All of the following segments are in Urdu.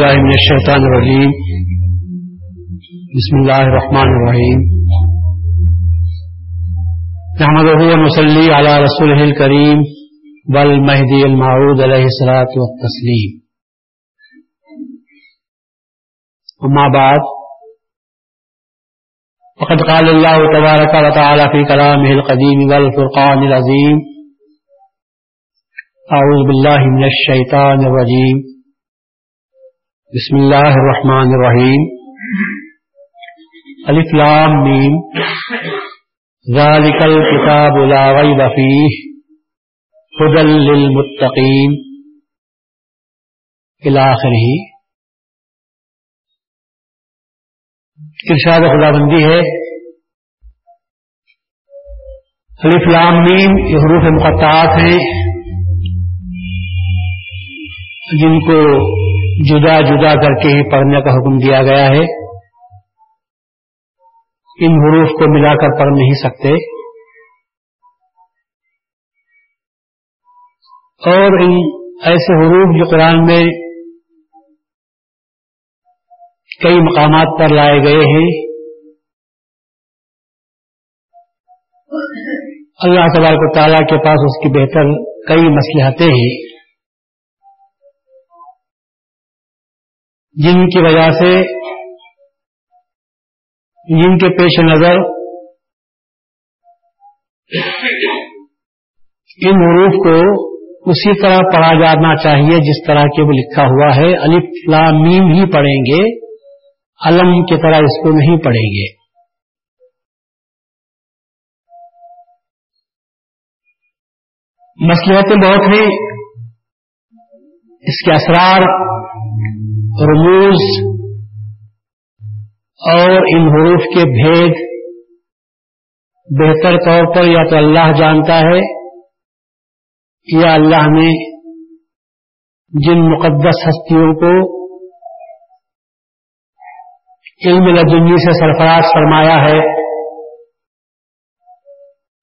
الله من الشيطان الرجيم. بسم الله الرحمن الرحيم. نحمده ونصلي على رسوله الكريم والمهدي المعود عليه الصلاة والتسليم. أما بعد وقد قال الله تبارك وتعالى في كلامه القديم والفرقان العظيم أعوذ بالله من الشيطان الرجيم. بسم الله الرحمن الرحيم الف لام میم. ذلك الكتاب لا ريب فيه هدى للمتقين الى اخره ارشاد خدا بندی ہے. الف لام میم یہ حروف مقطعات ہیں جن کو جدا جدا کر کے ہی پڑھنے کا حکم دیا گیا ہے۔ ان حروف کو ملا کر پڑھ نہیں سکتے۔ اور ان ایسے حروف جو قرآن میں کئی مقامات پر لائے گئے ہیں۔ اللہ تبارک و تعالیٰ کے پاس اس کی بہتر کئی مسلحتیں ہیں۔ جن کی وجہ سے جن کے پیش نظر ان حروف کو اسی طرح پڑھا جانا چاہیے جس طرح کے وہ لکھا ہوا ہے۔ الف لام میم ہی پڑھیں گے۔ علم کی طرح اس کو نہیں پڑھیں گے۔ مسلحتیں بہت ہیں۔ اس کے اثرار رموز اور ان حروف کے بھید بہتر طور پر یا تو اللہ جانتا ہے یا اللہ نے جن مقدس ہستیوں کو علم لدنی سے سرفراز فرمایا ہے،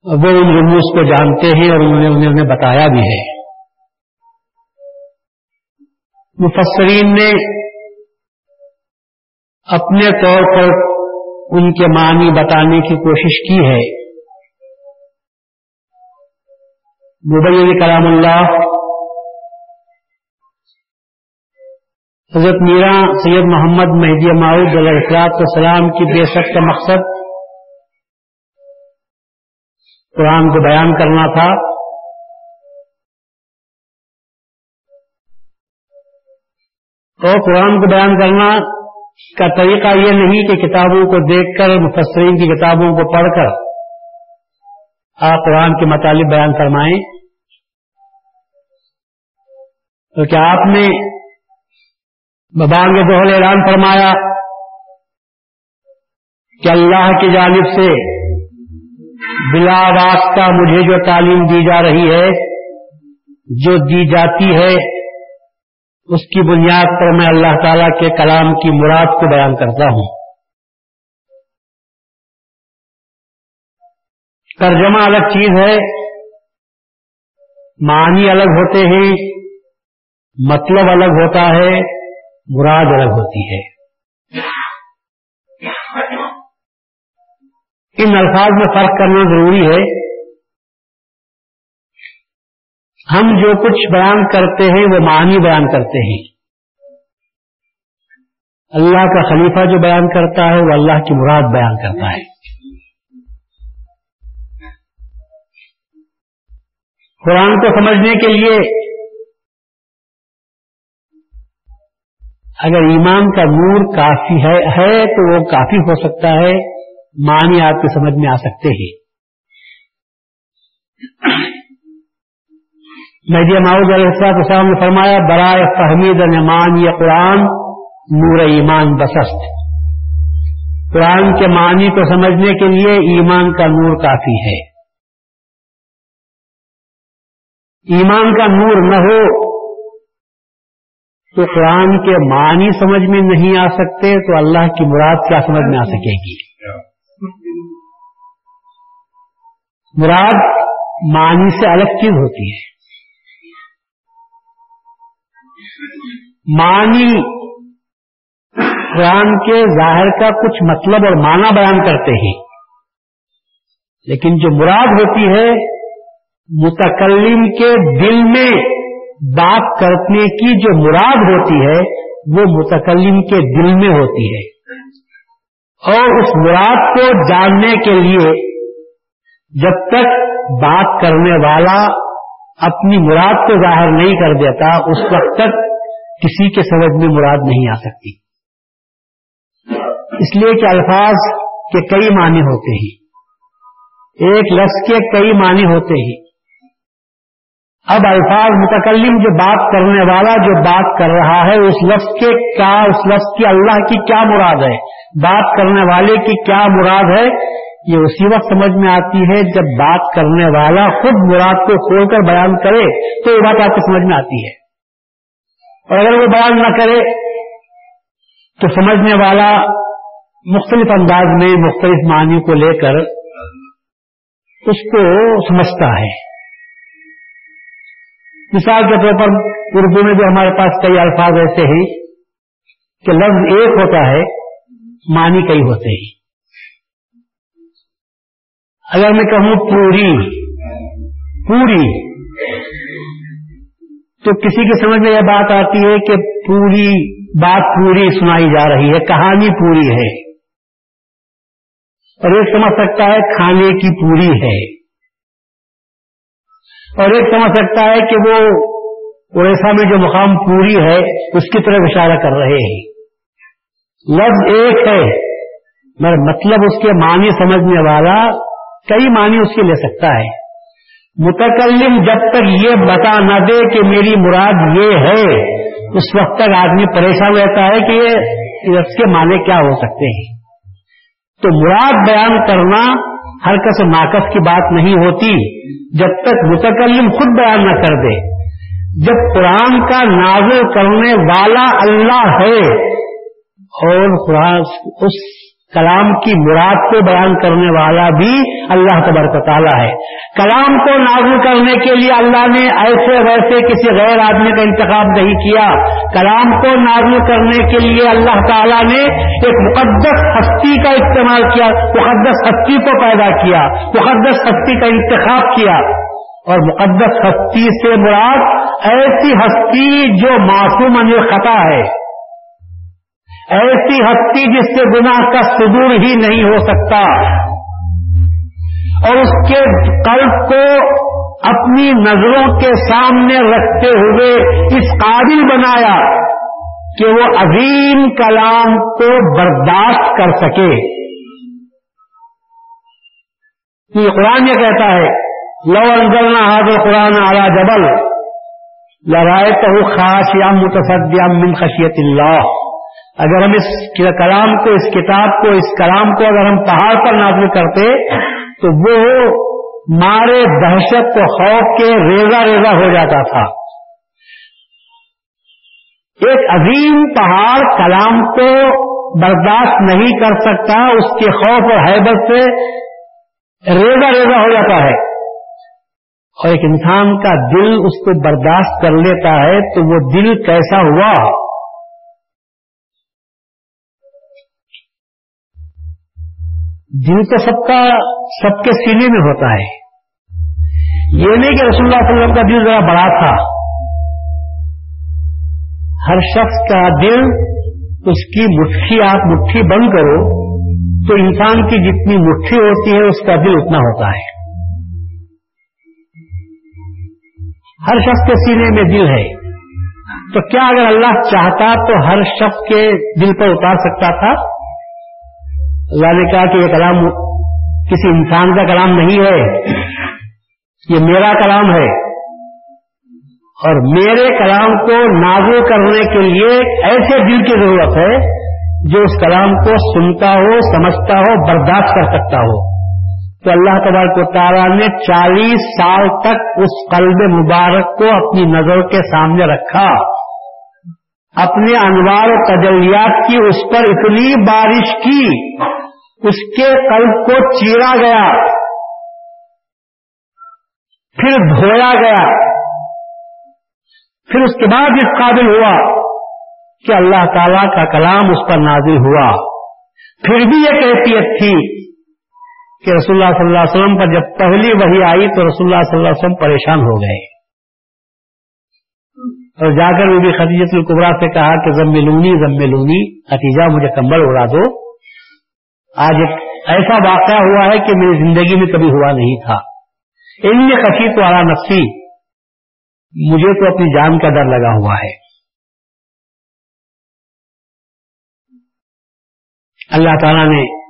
وہ ان رموز کو جانتے ہیں اور انہوں نے انہیں انہیں بتایا بھی ہے۔ مفسرین نے اپنے طور پر ان کے معنی بتانے کی کوشش کی ہے۔ مبین کرام اللہ۔ حضرت میرا سید محمد مہدی معود علیہ اخلاق السلام کی بے شک کا مقصد قرآن کو بیان کرنا تھا۔ اور قرآن کو بیان کرنا کا طریقہ یہ نہیں کہ کتابوں کو دیکھ کر، مفسرین کی کتابوں کو پڑھ کر آپ قرآن کے مطالب بیان فرمائیں۔ تو کیا آپ نے ببانگ دوہل اعلان فرمایا کہ اللہ کی جانب سے بلا واسطہ مجھے جو تعلیم دی جا رہی ہے، جو دی جاتی ہے اس کی بنیاد پر میں اللہ تعالی کے کلام کی مراد کو بیان کرتا ہوں۔ ترجمہ الگ چیز ہے۔ معنی الگ ہوتے ہیں۔ مطلب الگ ہوتا ہے۔ مراد الگ ہوتی ہے۔ ان الفاظ میں فرق کرنا ضروری ہے۔ ہم جو کچھ بیان کرتے ہیں وہ معنی بیان کرتے ہیں۔ اللہ کا خلیفہ جو بیان کرتا ہے وہ اللہ کی مراد بیان کرتا ہے۔ قرآن کو سمجھنے کے لیے اگر ایمان کا نور کافی ہے ہے تو وہ کافی ہو سکتا ہے۔ معنی آپ کے سمجھ میں آ سکتے ہیں۔ مہدی جی معاوض علیہ السلام نے فرمایا، برائے فہمید نمان یا قرآن نور ایمان بسست قرآن کے معنی کو سمجھنے کے لیے ایمان کا نور کافی ہے۔ ایمان کا نور نہ ہو تو قرآن کے معنی سمجھ میں نہیں آ سکتے، تو اللہ کی مراد کیا سمجھ میں آ سکے گی؟ مراد معنی سے الگ چیز ہوتی ہے۔ معنی قرآن کے ظاہر کا کچھ مطلب اور معنی بیان کرتے ہیں۔ لیکن جو مراد ہوتی ہے متکلم کے دل میں بات کرنے کی جو مراد ہوتی ہے، وہ متکلم کے دل میں ہوتی ہے۔ اور اس مراد کو جاننے کے لیے جب تک بات کرنے والا اپنی مراد کو ظاہر نہیں کر دیتا، اس وقت تک کسی کے سمجھ میں مراد نہیں آ سکتی۔ اس لیے کہ الفاظ کے کئی معنی ہوتے ہیں۔ ایک لفظ کے کئی معنی ہوتے ہیں۔ اب الفاظ متکلم جو بات کرنے والا جو بات کر رہا ہے، اس لفظ کے کیا، اس لفظ کی اللہ کی کیا مراد ہے؟ بات کرنے والے کی کیا مراد ہے؟ یہ اسی وقت سمجھ میں آتی ہے جب بات کرنے والا خود مراد کو کھول کر بیان کرے تو یہ بات آپ کو سمجھ میں آتی ہے۔ اور اگر وہ بیان نہ کرے تو سمجھنے والا مختلف انداز میں مختلف معنی کو لے کر اس کو سمجھتا ہے۔ مثال کے طور پر اردو میں جو ہمارے پاس کئی الفاظ ایسے ہیں کہ لفظ ایک ہوتا ہے، معنی کئی ہوتے ہیں۔ اگر میں کہوں پوری پوری تو کسی کی سمجھ میں یہ بات آتی ہے کہ پوری بات پوری سنائی جا رہی ہے، کہانی پوری ہے۔ اور ایک سمجھ سکتا ہے کھانے کی پوری ہے۔ اور ایک سمجھ سکتا ہے کہ وہ اڑیسہ میں جو مقام پوری ہے، اس کی طرف اشارہ کر رہے ہیں۔ لفظ ایک ہے، مگر مطلب اس کے معنی سمجھنے والا کئی معنی اس کے لے سکتا ہے۔ متکلم جب تک یہ بتا نہ دے کہ میری مراد یہ ہے، اس وقت تک آدمی پریشان رہتا ہے کہ یہ لفظ کے معنی کیا ہو سکتے ہیں۔ تو مراد بیان کرنا ہر کس ناقص کی بات نہیں ہوتی، جب تک متکلم خود بیان نہ کر دے۔ جب قرآن کا نازل کرنے والا اللہ ہے اور قرآن اس کلام کی مراد کو بیان کرنے والا بھی اللہ تبارک تعالیٰ ہے۔ کلام کو نازل کرنے کے لیے اللہ نے ایسے ویسے کسی غیر آدمی کا انتخاب نہیں کیا۔ کلام کو نازل کرنے کے لیے اللہ تعالیٰ نے ایک مقدس ہستی کا استعمال کیا، مقدس ہستی کو پیدا کیا، مقدس ہستی کا انتخاب کیا۔ اور مقدس ہستی سے مراد ایسی ہستی جو معصوم خطا ہے۔ ایسی ہستی جس سے گناہ کا صدور ہی نہیں ہو سکتا۔ اور اس کے قلب کو اپنی نظروں کے سامنے رکھتے ہوئے اس قابل بنایا کہ وہ عظیم کلام کو برداشت کر سکے۔ یہ قرآن یہ کہتا ہے، لو انزلنا حاضر قرآن اعلی جبل لڑائے تو خاص یا متصدیام من خشیت اللہ۔ اگر ہم اس کلام کو، اس کتاب کو، اس کلام کو اگر ہم پہاڑ پر نازل کرتے تو وہ مارے دہشت و خوف کے ریزا ریزا ہو جاتا تھا۔ ایک عظیم پہاڑ کلام کو برداشت نہیں کر سکتا، اس کے خوف اور حیبت سے ریزا ریزا ہو جاتا ہے۔ اور ایک انسان کا دل اس کو برداشت کر لیتا ہے تو وہ دل کیسا ہوا؟ دل تو سب کا سب کے سینے میں ہوتا ہے۔ یہ نہیں کہ رسول اللہ علیہ وسلم کا دل ذرا بڑا تھا۔ ہر شخص کا دل اس کی مٹھی آپ مٹھی بند کرو تو انسان کی جتنی مٹھی ہوتی ہے اس کا دل اتنا ہوتا ہے۔ ہر شخص کے سینے میں دل ہے۔ تو کیا اگر اللہ چاہتا تو ہر شخص کے دل پر اتار سکتا تھا؟ اللہ نے کہا کہ یہ کلام کسی انسان کا کلام نہیں ہے، یہ میرا کلام ہے۔ اور میرے کلام کو نازو کرنے کے لیے ایسے دل کی ضرورت ہے جو اس کلام کو سنتا ہو، سمجھتا ہو، برداشت کر سکتا ہو۔ تو اللہ تبارک و تعالیٰ نے چالیس سال تک اس قلب مبارک کو اپنی نظر کے سامنے رکھا۔ اپنے انوار و تجلیات کی اس پر اتنی بارش کی۔ اس کے قلب کو چیرا گیا، پھر دھویا گیا۔ پھر اس کے بعد اس قابل ہوا کہ اللہ تعالی کا کلام اس پر نازل ہوا۔ پھر بھی یہ کیفیت تھی کہ رسول اللہ صلی اللہ علیہ وسلم پر جب پہلی وہی آئی تو رسول اللہ صلی اللہ علیہ وسلم پریشان ہو گئے۔ اور جا کر بھی خدیجت القبرا سے کہا کہ زملونی زملونی خدیجہ مجھے کمبل اڑا دو۔ آج ایک ایسا واقعہ ہوا ہے کہ میری زندگی میں کبھی ہوا نہیں تھا۔ ان میں خفی تو آرا نفسی مجھے تو اپنی جان کا ڈر لگا ہوا ہے۔ اللہ تعالیٰ نے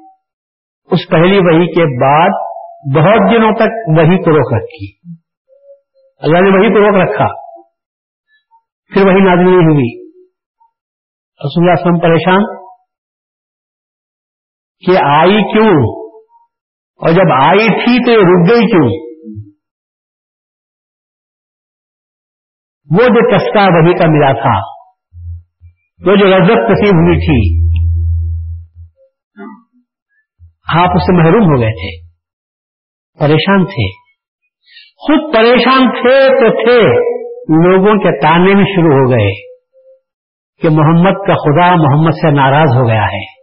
اس پہلی وہی کے بعد بہت دنوں تک وہی کو روک رکھی۔ اللہ نے وہی کو روک رکھا۔ پھر وہی نازل نہیں ہوئی۔ رسول اللہ وسلم پریشان۔ کہ آئی کیوں؟ اور جب آئی تھی تو یہ رک گئی کیوں؟ وہ جو چسکا وہی کا ملا تھا، وہ جو رزت نصیب ہوئی تھی، آپ اس سے محروم ہو گئے تھے، پریشان تھے۔ خود پریشان تھے تو تھے، لوگوں کے تانے بھی شروع ہو گئے کہ محمد کا خدا محمد سے ناراض ہو گیا ہے۔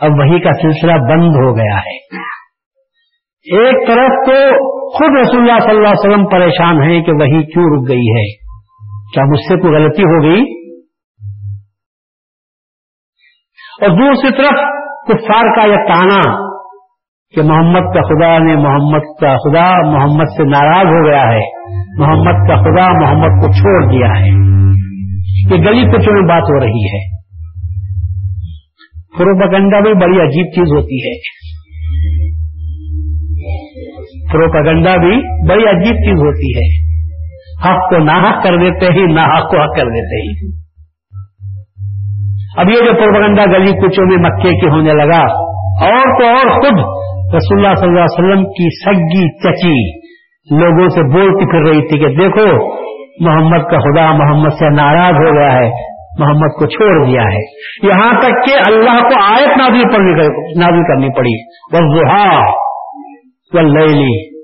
اب وہی کا سلسلہ بند ہو گیا ہے۔ ایک طرف تو خود رسول اللہ صلی اللہ علیہ وسلم پریشان ہیں کہ وہی کیوں رک گئی ہے۔ کیا مجھ سے کوئی غلطی ہو گئی؟ اور دوسری طرف کفار کا یہ تانا کہ محمد کا خدا نے محمد کا خدا محمد سے ناراض ہو گیا ہے۔ محمد کا خدا محمد کو چھوڑ دیا ہے۔ یہ گلی کچھ میں بات ہو رہی ہے۔ فروپگنڈا بھی بڑی عجیب چیز ہوتی ہے۔ فروپگنڈا بھی بڑی عجیب چیز ہوتی ہے۔ حق کو نہ حق کر دیتے ہی، نہ حق کو حق کر دیتے ہی۔ اب یہ جو پروپگنڈا گلی کچوں میں مکے کی ہونے لگا، اور تو اور خود رسول اللہ صلی اللہ علیہ وسلم کی سگی چچی لوگوں سے بولتی پھر رہی تھی کہ دیکھو، محمد کا خدا محمد سے ناراض ہو گیا ہے۔ محمد کو چھوڑ دیا ہے۔ یہاں تک کہ اللہ کو آیت نازل کرنی پڑی۔ وہ لی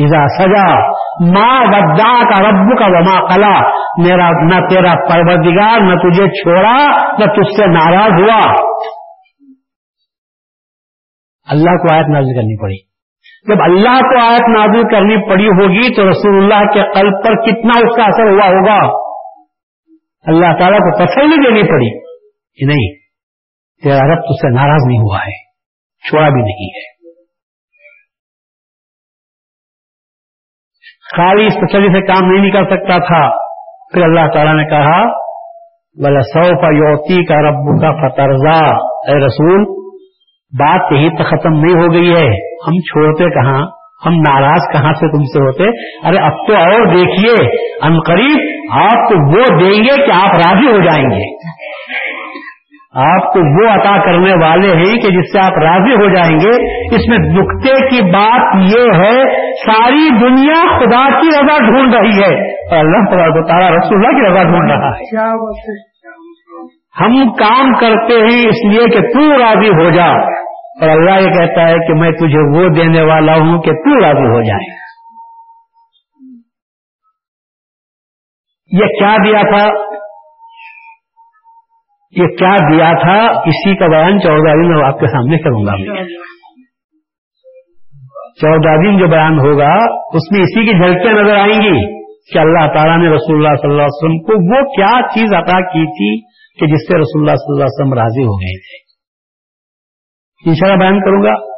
ایزا سجا ماں ودا کا رب کا وما کلا میرا نہ تیرا پروردگار نہ تجھے چھوڑا، نہ تجھ سے ناراض ہوا۔ اللہ کو آیت نازل کرنی پڑی۔ جب اللہ کو آیت نازل کرنی پڑی ہوگی تو رسول اللہ کے قلب پر کتنا اس کا اثر ہوا ہوگا؟ اللہ تعالیٰ کو تسلی دینی پڑی کہ نہیں، تیرا رب تجھ سے ناراض نہیں ہوا ہے، چھوڑا بھی نہیں ہے۔ خالی اس تسلی سے کام نہیں نکل سکتا تھا۔ پھر اللہ تعالیٰ نے کہا بلا سو یوتی کا رب کا فترزا اے رسول، بات یہی تو ختم نہیں ہو گئی ہے۔ ہم چھوڑتے کہاں؟ ہم ناراض کہاں سے تم سے ہوتے؟ ارے اب تو اور دیکھیے، ان قریب آپ کو وہ دیں گے کہ آپ راضی ہو جائیں گے۔ آپ کو وہ عطا کرنے والے ہیں کہ جس سے آپ راضی ہو جائیں گے۔ اس میں دکھتے کی بات یہ ہے ساری دنیا خدا کی رضا ڈھونڈ رہی ہے۔ اور اللہ تعالیٰ تعالیٰ رسول اللہ کی رضا ڈھونڈ رہا ہے؟ ہم کام کرتے ہیں اس لیے کہ تو راضی ہو جا۔ اور اللہ یہ کہتا ہے کہ میں تجھے وہ دینے والا ہوں کہ تو راضی ہو جائے۔ یہ کیا دیا تھا؟ یہ کیا دیا تھا؟ اسی کا بیان چودہ دن میں آپ کے سامنے کروں گا۔ چودہ دن جو بیان ہوگا، اس میں اسی کی جھلکیاں نظر آئیں گی کہ اللہ تعالیٰ نے رسول اللہ صلی اللہ علیہ وسلم کو وہ کیا چیز عطا کی تھی کہ جس سے رسول اللہ صلی اللہ علیہ وسلم راضی ہو گئے۔ تھے انشاءاللہ بیان کروں گا۔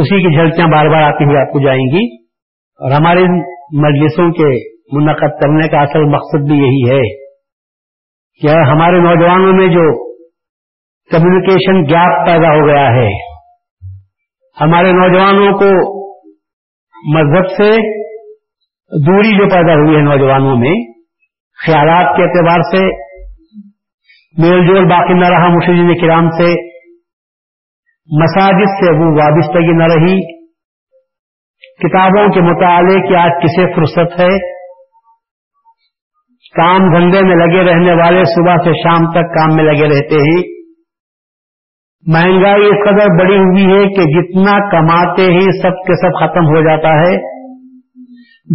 اسی کی جھلکیاں بار بار آتی ہوئی آپ کو جائیں گی۔ اور ہمارے مجلسوں کے منعقد کرنے کا اصل مقصد بھی یہی ہے کہ ہمارے نوجوانوں میں جو کمیونیکیشن گیپ پیدا ہو گیا ہے، ہمارے نوجوانوں کو مذہب سے دوری جو پیدا ہوئی ہے نوجوانوں میں، خیالات کے اعتبار سے، میل جول باقی نہ رہا مشرین کرام سے، مساجد سے وہ وابستگی نہ رہی، کتابوں کے مطالعے کی آج کسے فرصت ہے؟ کام دھندے میں لگے رہنے والے صبح سے شام تک کام میں لگے رہتے ہیں۔ مہنگائی اس قدر بڑی ہوئی ہے کہ جتنا کماتے ہی سب کے سب ختم ہو جاتا ہے۔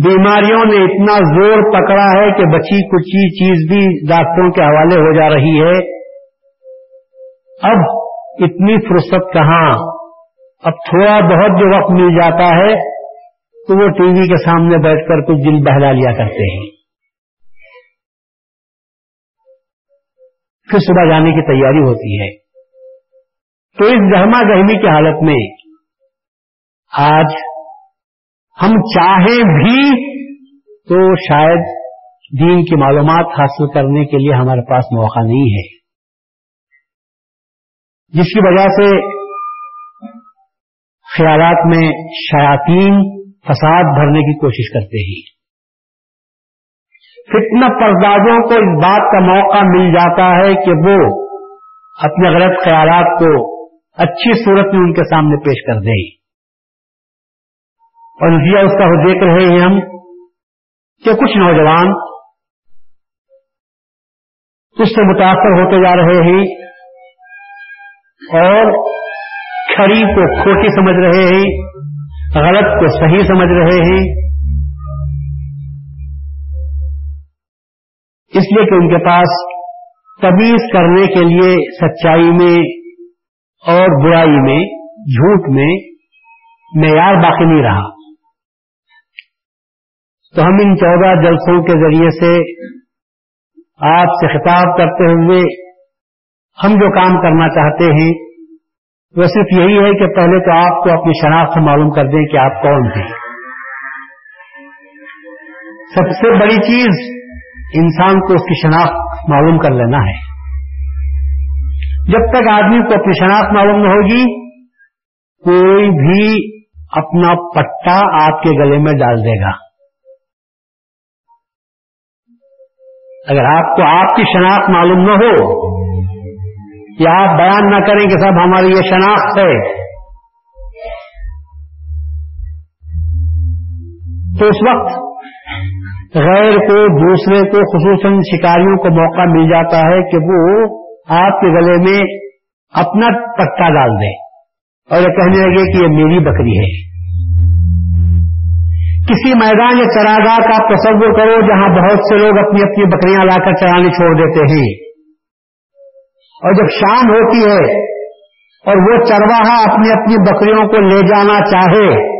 بیماریوں نے اتنا زور پکڑا ہے کہ بچی کچی چیز بھی ڈاکٹروں کے حوالے ہو جا رہی ہے۔ اب اتنی فرصت کہاں؟ اب تھوڑا بہت جو وقت مل جاتا ہے تو وہ ٹی وی کے سامنے بیٹھ کر کچھ دل بہلا لیا کرتے ہیں۔ پھر صبح جانے کی تیاری ہوتی ہے۔ تو اس گہما گہمی کی حالت میں آج ہم چاہیں بھی تو شاید دین کی معلومات حاصل کرنے کے لیے ہمارے پاس موقع نہیں ہے۔ جس کی وجہ سے خیالات میں شیاطین فساد بھرنے کی کوشش کرتے ہیں۔ فتنہ پردازوں کو اس بات کا موقع مل جاتا ہے کہ وہ اپنے غلط خیالات کو اچھی صورت میں ان کے سامنے پیش کر دیں۔ اور نتیجہ اس کا وہ دیکھ رہے ہیں ہم کہ کچھ نوجوان اس سے متاثر ہوتے جا رہے ہیں اور کھڑی کو کھوٹی سمجھ رہے ہیں، غلط کو صحیح سمجھ رہے ہیں۔ اس لیے کہ ان کے پاس تمیز کرنے کے لیے، سچائی میں اور برائی میں، جھوٹ میں معیار باقی نہیں رہا۔ تو ہم ان چودہ جلسوں کے ذریعے سے آپ سے خطاب کرتے ہوئے ہم جو کام کرنا چاہتے ہیں، وہ صرف یہی ہے کہ پہلے تو آپ کو اپنی شناخت معلوم کر دیں کہ آپ کون تھے سب سے بڑی چیز انسان کو اس کی شناخت معلوم کر لینا ہے۔ جب تک آدمی کو اپنی شناخت معلوم نہ ہوگی، کوئی بھی اپنا پٹا آپ کے گلے میں ڈال دے گا۔ اگر آپ کو آپ کی شناخت معلوم نہ ہو، یا آپ بیان نہ کریں کہ صاحب ہماری یہ شناخت ہے، تو اس وقت غیر کو، دوسرے کو، خصوصاً شکاریوں کو موقع مل جاتا ہے کہ وہ آپ کے گلے میں اپنا پٹا ڈال دیں اور یہ کہنے لگے کہ یہ میری بکری ہے۔ کسی میدان یا چراگاہ کا تصور کرو جہاں بہت سے لوگ اپنی اپنی بکریاں لا کر چرانے چھوڑ دیتے ہیں۔ اور جب شام ہوتی ہے اور وہ چرواہا اپنی اپنی بکریوں کو لے جانا چاہے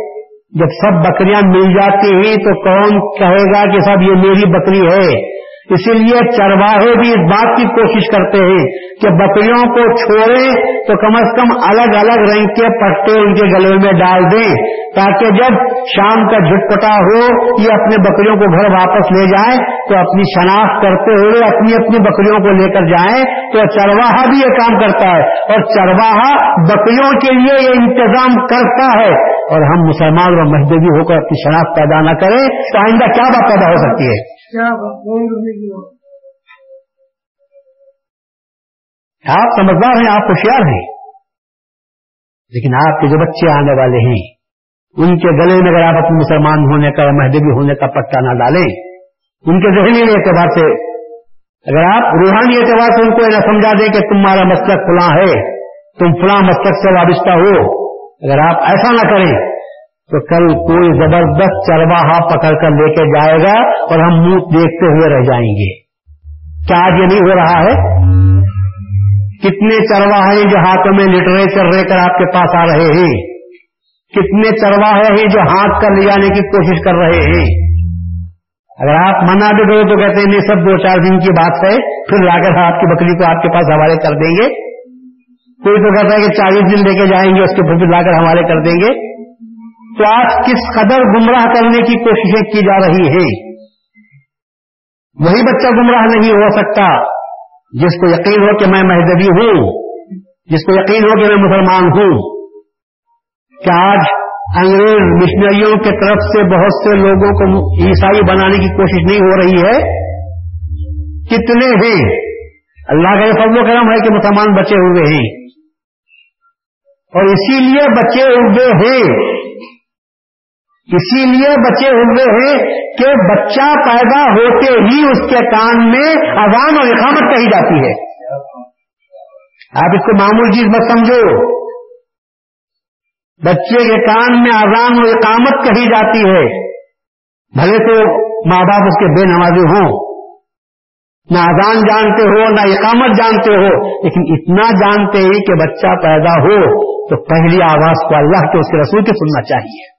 جب سب بکریاں مل جاتی ہیں تو کون کہے گا کہ سب یہ میری بکری ہے؟ اسی لیے چرواہے بھی اس بات کی کوشش کرتے ہیں کہ بکریوں کو چھوڑیں تو کم از کم الگ الگ رنگ کے پٹے ان کے گلے میں ڈال دیں تاکہ جب شام کا جھٹپٹا ہو یہ اپنے بکریوں کو گھر واپس لے جائیں تو اپنی شناخت کرتے ہوئے اپنی اپنی بکریوں کو لے کر جائیں تو چرواہا بھی یہ کام کرتا ہے اور چرواہا بکریوں کے لیے یہ انتظام کرتا ہے اور ہم مسلمان و مہدبی ہو کر اپنی شناخت پیدا نہ کریں تو آئندہ کیا بات پیدا ہو سکتی ہے؟ آپ سمجھدار ہیں، آپ ہوشیار ہیں۔ لیکن آپ کے جو بچے آنے والے ہیں، ان کے گلے میں اگر آپ اپنے مسلمان ہونے کا یا مہدبی ہونے کا پٹا نہ ڈالیں، ان کے ذہنی اعتبار سے اگر آپ روحانی اعتبار سے ان کو نہ سمجھا دیں کہ تمہارا مسلک فلاں ہے، تم فلاں مسلک سے وابستہ ہو، اگر آپ ایسا نہ کریں تو کل کوئی زبردست چرواہا پکڑ کر لے کے جائے گا اور ہم منہ دیکھتے ہوئے رہ جائیں گے۔ کیا آج یہ نہیں ہو رہا ہے؟ کتنے چرواہے جو ہاتھوں میں لٹریچر رہ کر آپ کے پاس آ رہے ہیں؟ کتنے چرواہے ہیں جو ہاتھ کر لے جانے کی کوشش کر رہے ہیں؟ اگر آپ منا بھی دو تو کہتے ہیں نہیں، سب دو چار دن کی بات ہے، پھر لا کر آپ کی بکری کو آپ کے پاس حوالے کر دیں گے۔ کوئی تو کہتا ہے کہ چالیس دن لے کے جائیں گے، اس کے پھر لا کر حوالے کر دیں گے۔ تو آج کس قدر گمراہ کرنے کی کوششیں کی جا رہی ہیں؟ وہی بچہ گمراہ نہیں ہو سکتا جس کو یقین ہو کہ میں مہدبی ہوں، جس کو یقین ہو کہ میں مسلمان ہوں۔ کہ آج انگریز مشنریوں کی طرف سے بہت سے لوگوں کو عیسائی بنانے کی کوشش نہیں ہو رہی ہے؟ کتنے ہیں؟ اللہ کا یہ فضل و کرم ہے کہ مسلمان بچے ہوئے ہیں۔ اور اسی لیے بچے ہوئے ہیں۔ اسی لیے بچے ہوئے ہیں کہ بچہ پیدا ہوتے ہی اس کے کان میں اذان اور اقامت کہی جاتی ہے۔ آپ اس کو معمول چیز مت سمجھو۔ بچے کے کان میں اذان و اقامت کہی جاتی ہے۔ بھلے تو ماں باپ اس کے بے نمازی ہوں۔ نہ اذان جانتے ہو، نہ اقامت جانتے ہو، لیکن اتنا جانتے ہی کہ بچہ پیدا ہو تو پہلی آواز کو اللہ کے اس کے رسول کے سننا چاہیے۔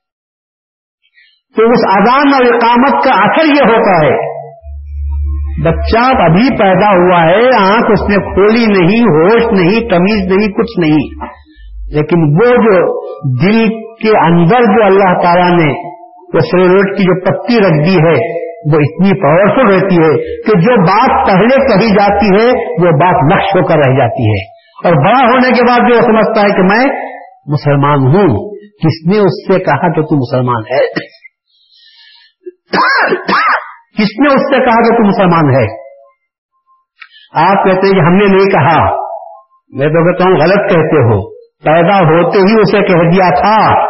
تو اس اذان اور اقامت کا اثر یہ ہوتا ہے۔ بچہ ابھی پیدا ہوا ہے، آنکھ اس نے کھولی نہیں، ہوش نہیں، تمیز نہیں، کچھ نہیں۔ لیکن وہ جو دل کے اندر جو اللہ تعالیٰ نے وہ سیلوٹ کی جو پتی رکھ دی ہے، وہ اتنی پاورفل رہتی ہے کہ جو بات پہلے کہی جاتی ہے، وہ بات نقش ہو کر رہ جاتی ہے۔ اور بڑا ہونے کے بعد جو سمجھتا ہے کہ میں مسلمان ہوں، کس نے اس سے کہا کہ تو مسلمان ہے؟ کس نے اس سے کہا کہ تو مسلمان ہے؟ آپ کہتے ہیں کہ ہم نے نہیں کہا۔ میں تو کہتا ہوں غلط کہتے ہو۔ پیدا ہوتے ہی اسے کہہ دیا تھا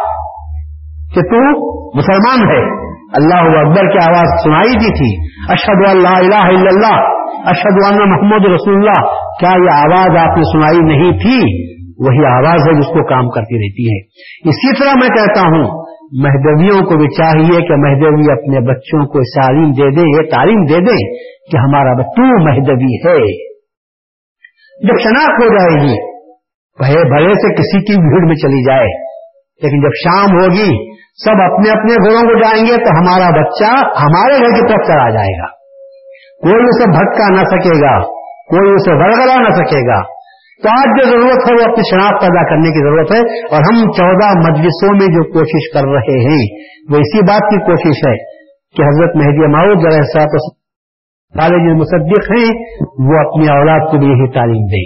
کہ تو مسلمان ہے۔ اللہ اکبر کی آواز سنائی دی تھی۔ اشد اللہ الہ الا اللہ اشد اللہ محمد رسول اللہ۔ کیا یہ آواز آپ نے سنائی نہیں تھی؟ وہی آواز ہے جس کو کام کرتی رہتی ہے اسی طرح میں کہتا ہوں مہدویوں کو بھی چاہیے کہ مہدوی اپنے بچوں کو تعلیم دے دے، یہ تعلیم دے دے کہ ہمارا تو مہدوی ہے۔ جب شناخت ہو جائے گی بھلے بھلے سے کسی کی بھیڑ میں چلی جائے۔ لیکن جب شام ہوگی، سب اپنے اپنے گھروں کو جائیں گے تو ہمارا بچہ ہمارے گھر کی طرف چلا جائے گا۔ کوئی اسے بھٹکا نہ سکے گا، کوئی اسے ورگلا نہ سکے گا۔ تو آج جو ضرورت ہے وہ اپنی شناخت پیدا کرنے کی ضرورت ہے اور ہم چودہ مجلسوں میں جو کوشش کر رہے ہیں، وہ اسی بات کی کوشش ہے کہ حضرت مہدی ماؤد سارے جو مصدق ہیں، وہ اپنی اولاد کو بھی یہی تعلیم دیں۔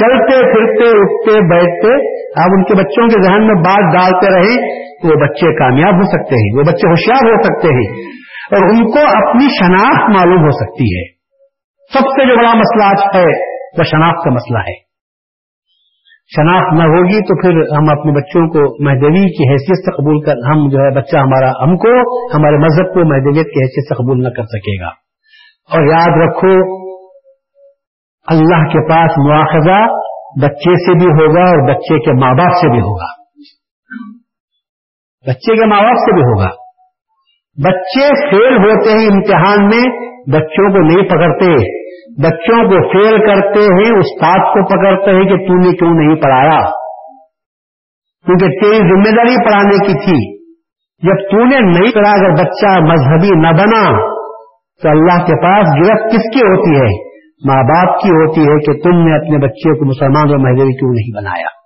چلتے، پھرتے، اٹھتے، بیٹھتے آپ ان کے بچوں کے ذہن میں بات ڈالتے رہے تو وہ بچے کامیاب ہو سکتے ہیں، وہ بچے ہوشیار ہو سکتے ہیں اور ان کو اپنی شناخت معلوم ہو سکتی ہے۔ سب سے جو بڑا مسئلہ آج ہے وہ شناخت کا مسئلہ ہے۔ شناخت نہ ہوگی تو پھر ہم اپنے بچوں کو مہدوی کی حیثیت سے قبول کر ہم جو ہے بچہ ہمارا ہم کو ہمارے مذہب کو مہدویت کی حیثیت سے قبول نہ کر سکے گا۔ اور یاد رکھو، اللہ کے پاس مواخذہ بچے سے بھی ہوگا اور بچے کے ماں باپ سے بھی ہوگا۔ بچے کے ماں باپ سے بھی ہوگا۔ بچے فیل ہوتے ہیں امتحان میں بچوں کو نہیں پکڑتے، بچوں کو فیل کرتے ہیں، استاد کو پکڑتے ہیں کہ تو نے کیوں نہیں پڑھایا؟ کیونکہ تیری ذمہ داری پڑھانے کی تھی۔ جب تو نے نہیں پڑھا، اگر بچہ مذہبی نہ بنا، تو اللہ کے پاس گرفت کس کی ہوتی ہے؟ ماں باپ کی ہوتی ہے کہ تم نے اپنے بچے کو مسلمان اور مہدوی کیوں نہیں بنایا؟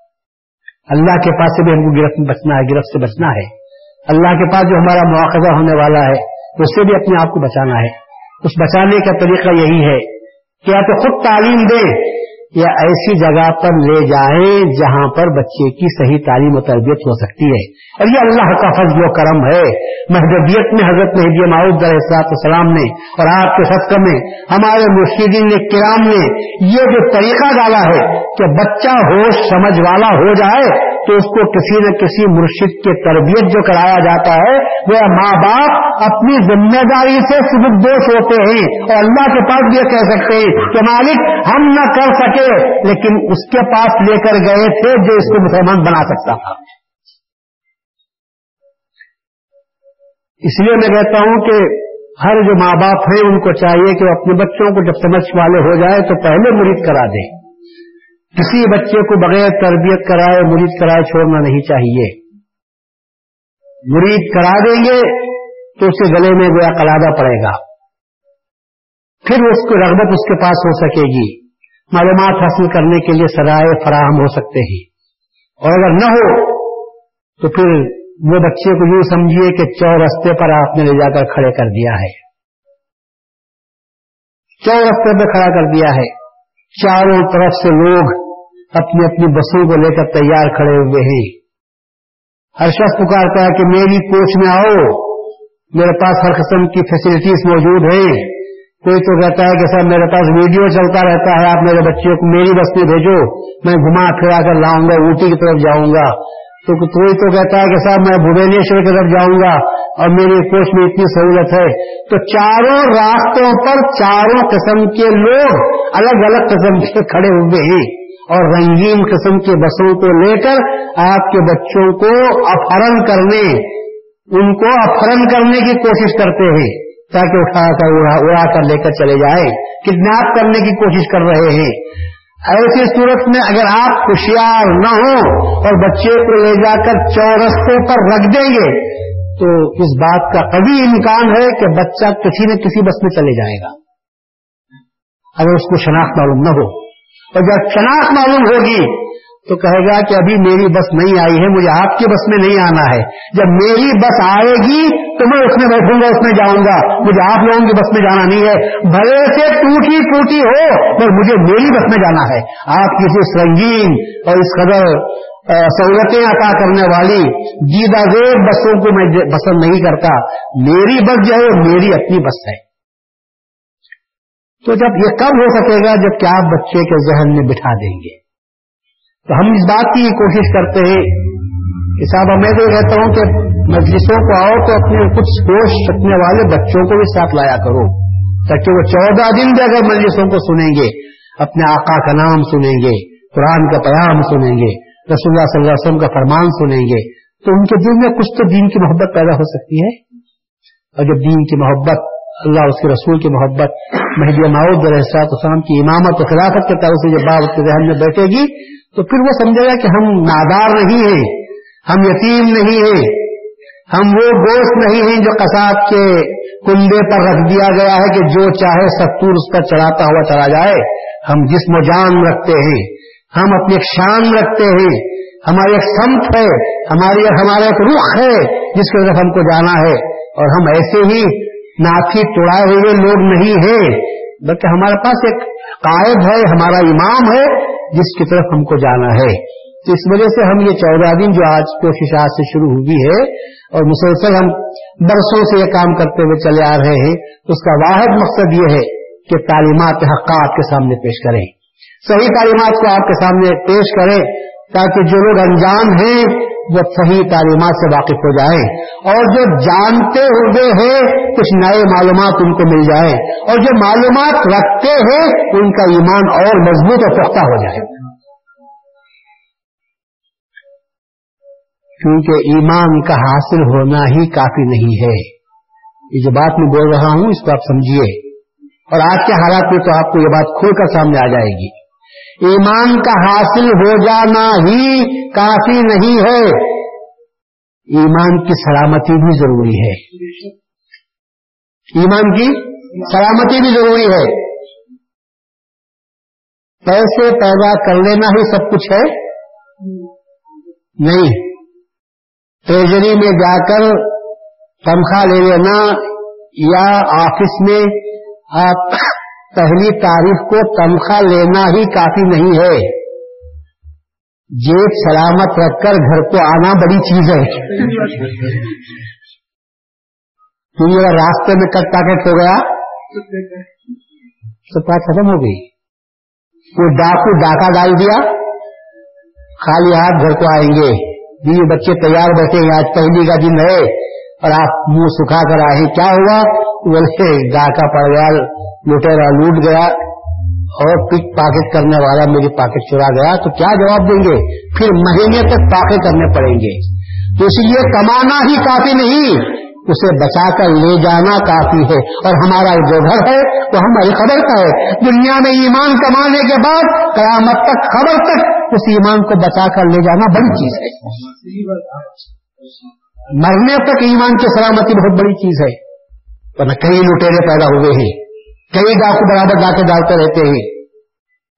اللہ کے پاس سے بھی ہم کو گرفت میں بچنا ہے، گرفت سے بچنا ہے۔ اللہ کے پاس جو ہمارا مواخذہ ہونے والا ہے، اس سے بھی اپنے آپ کو بچانا ہے۔ اس بچانے کا طریقہ یہی ہے کہ یا تو خود تعلیم دے یا ایسی جگہ پر لے جائیں جہاں پر بچے کی صحیح تعلیم و تربیت ہو سکتی ہے۔ اور یہ اللہ کا فضل و کرم ہے۔ محدودیت میں حضرت مہدی معاؤد علیہ السلام نے اور آپ کے سطح میں، ہمارے مرشدین نے کرام نے یہ جو طریقہ ڈالا ہے کہ بچہ ہوش سمجھ والا ہو جائے تو اس کو کسی نہ کسی مرشد کے تربیت جو کرایا جاتا ہے، وہ ماں باپ اپنی ذمہ داری سے سبک دوش ہوتے ہیں۔ اور اللہ کے پاس یہ کہہ سکتے ہیں کہ مالک، ہم نہ کر سکے، لیکن اس کے پاس لے کر گئے تھے جو اس کو مسلمان بنا سکتا تھا۔ اس لیے میں کہتا ہوں کہ ہر جو ماں باپ ہیں، ان کو چاہیے کہ وہ اپنے بچوں کو جب سمجھ والے ہو جائے تو پہلے مرید کرا دیں۔ کسی بچے کو بغیر تربیت کرائے مرید کرائے چھوڑنا نہیں چاہیے۔ مرید کرا دیں گے تو اس کے گلے میں گویا کلادہ پڑے گا۔ پھر اس کو رغبت اس کے پاس ہو سکے گی۔ معلومات حاصل کرنے کے لیے سرائے فراہم ہو سکتے ہیں۔ اور اگر نہ ہو، تو پھر وہ بچے کو یوں سمجھیے کہ چورستے پر آپ نے لے جا کر کھڑے کر دیا ہے۔ چورستے پہ کھڑا کر دیا ہے۔ چاروں طرف سے لوگ اپنی اپنی بسوں کو لے کر تیار کھڑے ہوئے ہیں۔ ہر شخص پکارتا ہے کہ میری کوچ میں آؤ۔ میرے پاس ہر قسم کی فیسلٹیز موجود ہیں۔ کوئی تو کہتا ہے کہ سر میرے پاس ویڈیو چلتا رہتا ہے، آپ میرے بچے کو میری بس میں بھیجو، میں گھما پھرا کر لاؤں گا، اوٹی کی طرف جاؤں گا۔ تو کوئی تو کہتا ہے کہ صاحب میں بھوبینیشور کی طرف جاؤں گا۔ اور میری کوچ میں اتنی سہولت ہے، تو چاروں راستوں پر چاروں قسم کے لوگ الگ الگ قسم کے کھڑے ہوئے ہیں۔ اور رنگین قسم کے بسوں کو لے کر آپ کے بچوں کو اپہرن کرنے، ان کو اپہرن کرنے کی کوشش کرتے ہیں، تاکہ اٹھا کر اڑا کر لے کر چلے جائیں۔ کڈنیپ کرنے کی کوشش کر رہے ہیں۔ ایسی صورت میں اگر آپ ہوشیار نہ ہوں اور بچے کو لے جا کر چورستے پر رکھ دیں گے تو اس بات کا کبھی امکان ہے کہ بچہ کسی نہ کسی بس میں چلے جائے گا۔ اگر اس کو شناخت معلوم نہ ہو۔ اور جب شناخت معلوم ہوگی تو کہے گا کہ ابھی میری بس نہیں آئی ہے، مجھے آپ کی بس میں نہیں آنا ہے۔ جب میری بس آئے گی تو میں اس میں بیٹھوں گا، اس میں جاؤں گا۔ مجھے آپ لوگوں کی بس میں جانا نہیں ہے۔ بھلے سے ٹوٹی ٹوٹی ہو پر مجھے میری بس میں جانا ہے۔ آپ کسی سنگین اور اس قدر سہولتیں عطا کرنے والی جیدا زیب بسوں کو میں پسند نہیں کرتا، میری بس جو ہے میری اپنی بس ہے۔ تو جب یہ کب ہو سکے گا جبکہ آپ بچے کے ذہن میں بٹھا دیں گے؟ تو ہم اس بات کی کوشش کرتے ہیں۔ کہ صاحب، میں تو کہتا ہوں کہ مجلسوں کو آؤ تو اپنے کچھ ہوش رکھنے والے بچوں کو بھی ساتھ لایا کرو۔ تاکہ وہ چودہ دن بھی اگر مجلسوں کو سنیں گے، اپنے آقا کا نام سنیں گے، قرآن کا پیام سنیں گے۔ رسول اللہ صلی اللہ علیہ وسلم کا فرمان سنیں گے تو ان کے دل میں کچھ تو دین کی محبت پیدا ہو سکتی ہے۔ اور جب دین کی محبت، اللہ اس کے رسول کی محبت، مہدی ماؤد السلاط اسلام کی امامت و خلافت کے طرف سے جب باب کے ذہن میں بیٹھے گی، تو پھر وہ سمجھے گا کہ ہم نادار نہیں ہیں، ہم یتیم نہیں ہیں، ہم وہ گوشت نہیں ہیں جو قصاب کے کنڈے پر رکھ دیا گیا ہے کہ جو چاہے ستور اس پر چڑھاتا ہوا چلا جائے۔ ہم جسم و جان رکھتے ہیں۔ ہم اپنی ایک شان رکھتے ہیں، ہماری ایک سمت ہے، ہماری ہمارا ایک رخ ہے، جس کی طرف ہم کو جانا ہے۔ اور ہم ایسے ہی ناکی توڑائے ہوئے لوگ نہیں ہیں، بلکہ ہمارے پاس ایک قائد ہے، ہمارا امام ہے، جس کی طرف ہم کو جانا ہے۔ تو اس وجہ سے ہم یہ چودہ دن جو آج کوشش آج سے شروع ہوئی ہے، اور مسلسل ہم برسوں سے یہ کام کرتے ہوئے چلے آ رہے ہیں، اس کا واحد مقصد یہ ہے کہ تعلیمات حقات کے سامنے پیش کریں۔ صحیح تعلیمات کو آپ کے سامنے پیش کریں تاکہ جو لوگ انجان ہیں وہ صحیح تعلیمات سے واقف ہو جائیں اور جو جانتے ہوئے ہیں کچھ نئے معلومات ان کو مل جائیں اور جو معلومات رکھتے ہیں ان کا ایمان اور مضبوط اور پختہ ہو جائے۔ کیونکہ ایمان کا حاصل ہونا ہی کافی نہیں ہے۔ یہ جو بات میں بول رہا ہوں اس کو آپ سمجھیے۔ اور آج کے حالات میں تو آپ کو یہ بات کھول کر سامنے آ جائے گی۔ ایمان کا حاصل ہو جانا ہی کافی نہیں ہے۔ ایمان کی سلامتی بھی ضروری ہے۔ ایمان کی سلامتی بھی ضروری ہے۔ پیسے پیدا کر لینا ہی سب کچھ ہے۔ نہیں۔ ٹریجری میں جا کر تنخواہ لے لینا یا آفس میں آپ پہلی تاریخ کو تنخواہ لینا ہی کافی نہیں ہے۔ جیب سلامت رکھ کر گھر کو آنا بڑی چیز ہے۔ کیونکہ اگر راستے میں کٹ پیکٹ ہو گیا۔ تو بات ختم ہو گئی۔ وہ ڈاکو ڈاکہ ڈال دیا۔ خالی ہاتھ گھر کو آئیں گے۔ بیوی بچے تیار بیٹھے ہیں۔ آج پہلی کا دن ہے۔ اور آپ منہ سکھا کر آئے کیا ہوا؟ بولے ڈاکہ پڑ گیا لٹیرا لوٹ گیا اور پک پاکٹ کرنے والا میری پاکٹ چرا گیا، تو کیا جواب دیں گے؟ پھر مہینے تک پاکے کرنے پڑیں گے۔ تو اس لیے کمانا ہی کافی نہیں، اسے بچا کر لے جانا کافی ہے۔ اور ہمارا جو گھر ہے، وہ ہماری خبر کا ہے۔ دنیا میں ایمان کمانے کے بعد، قیامت تک خبر تک اس ایمان کو بچا کر لے جانا بڑی چیز ہے۔ مرنے تک ایمان کی سلامتی بہت بڑی چیز ہے۔ ورنہ کئی لٹیرے پیدا ہوئے ہیں، کئی ڈاکو برابر ڈاکے ڈالتے رہتے ہیں۔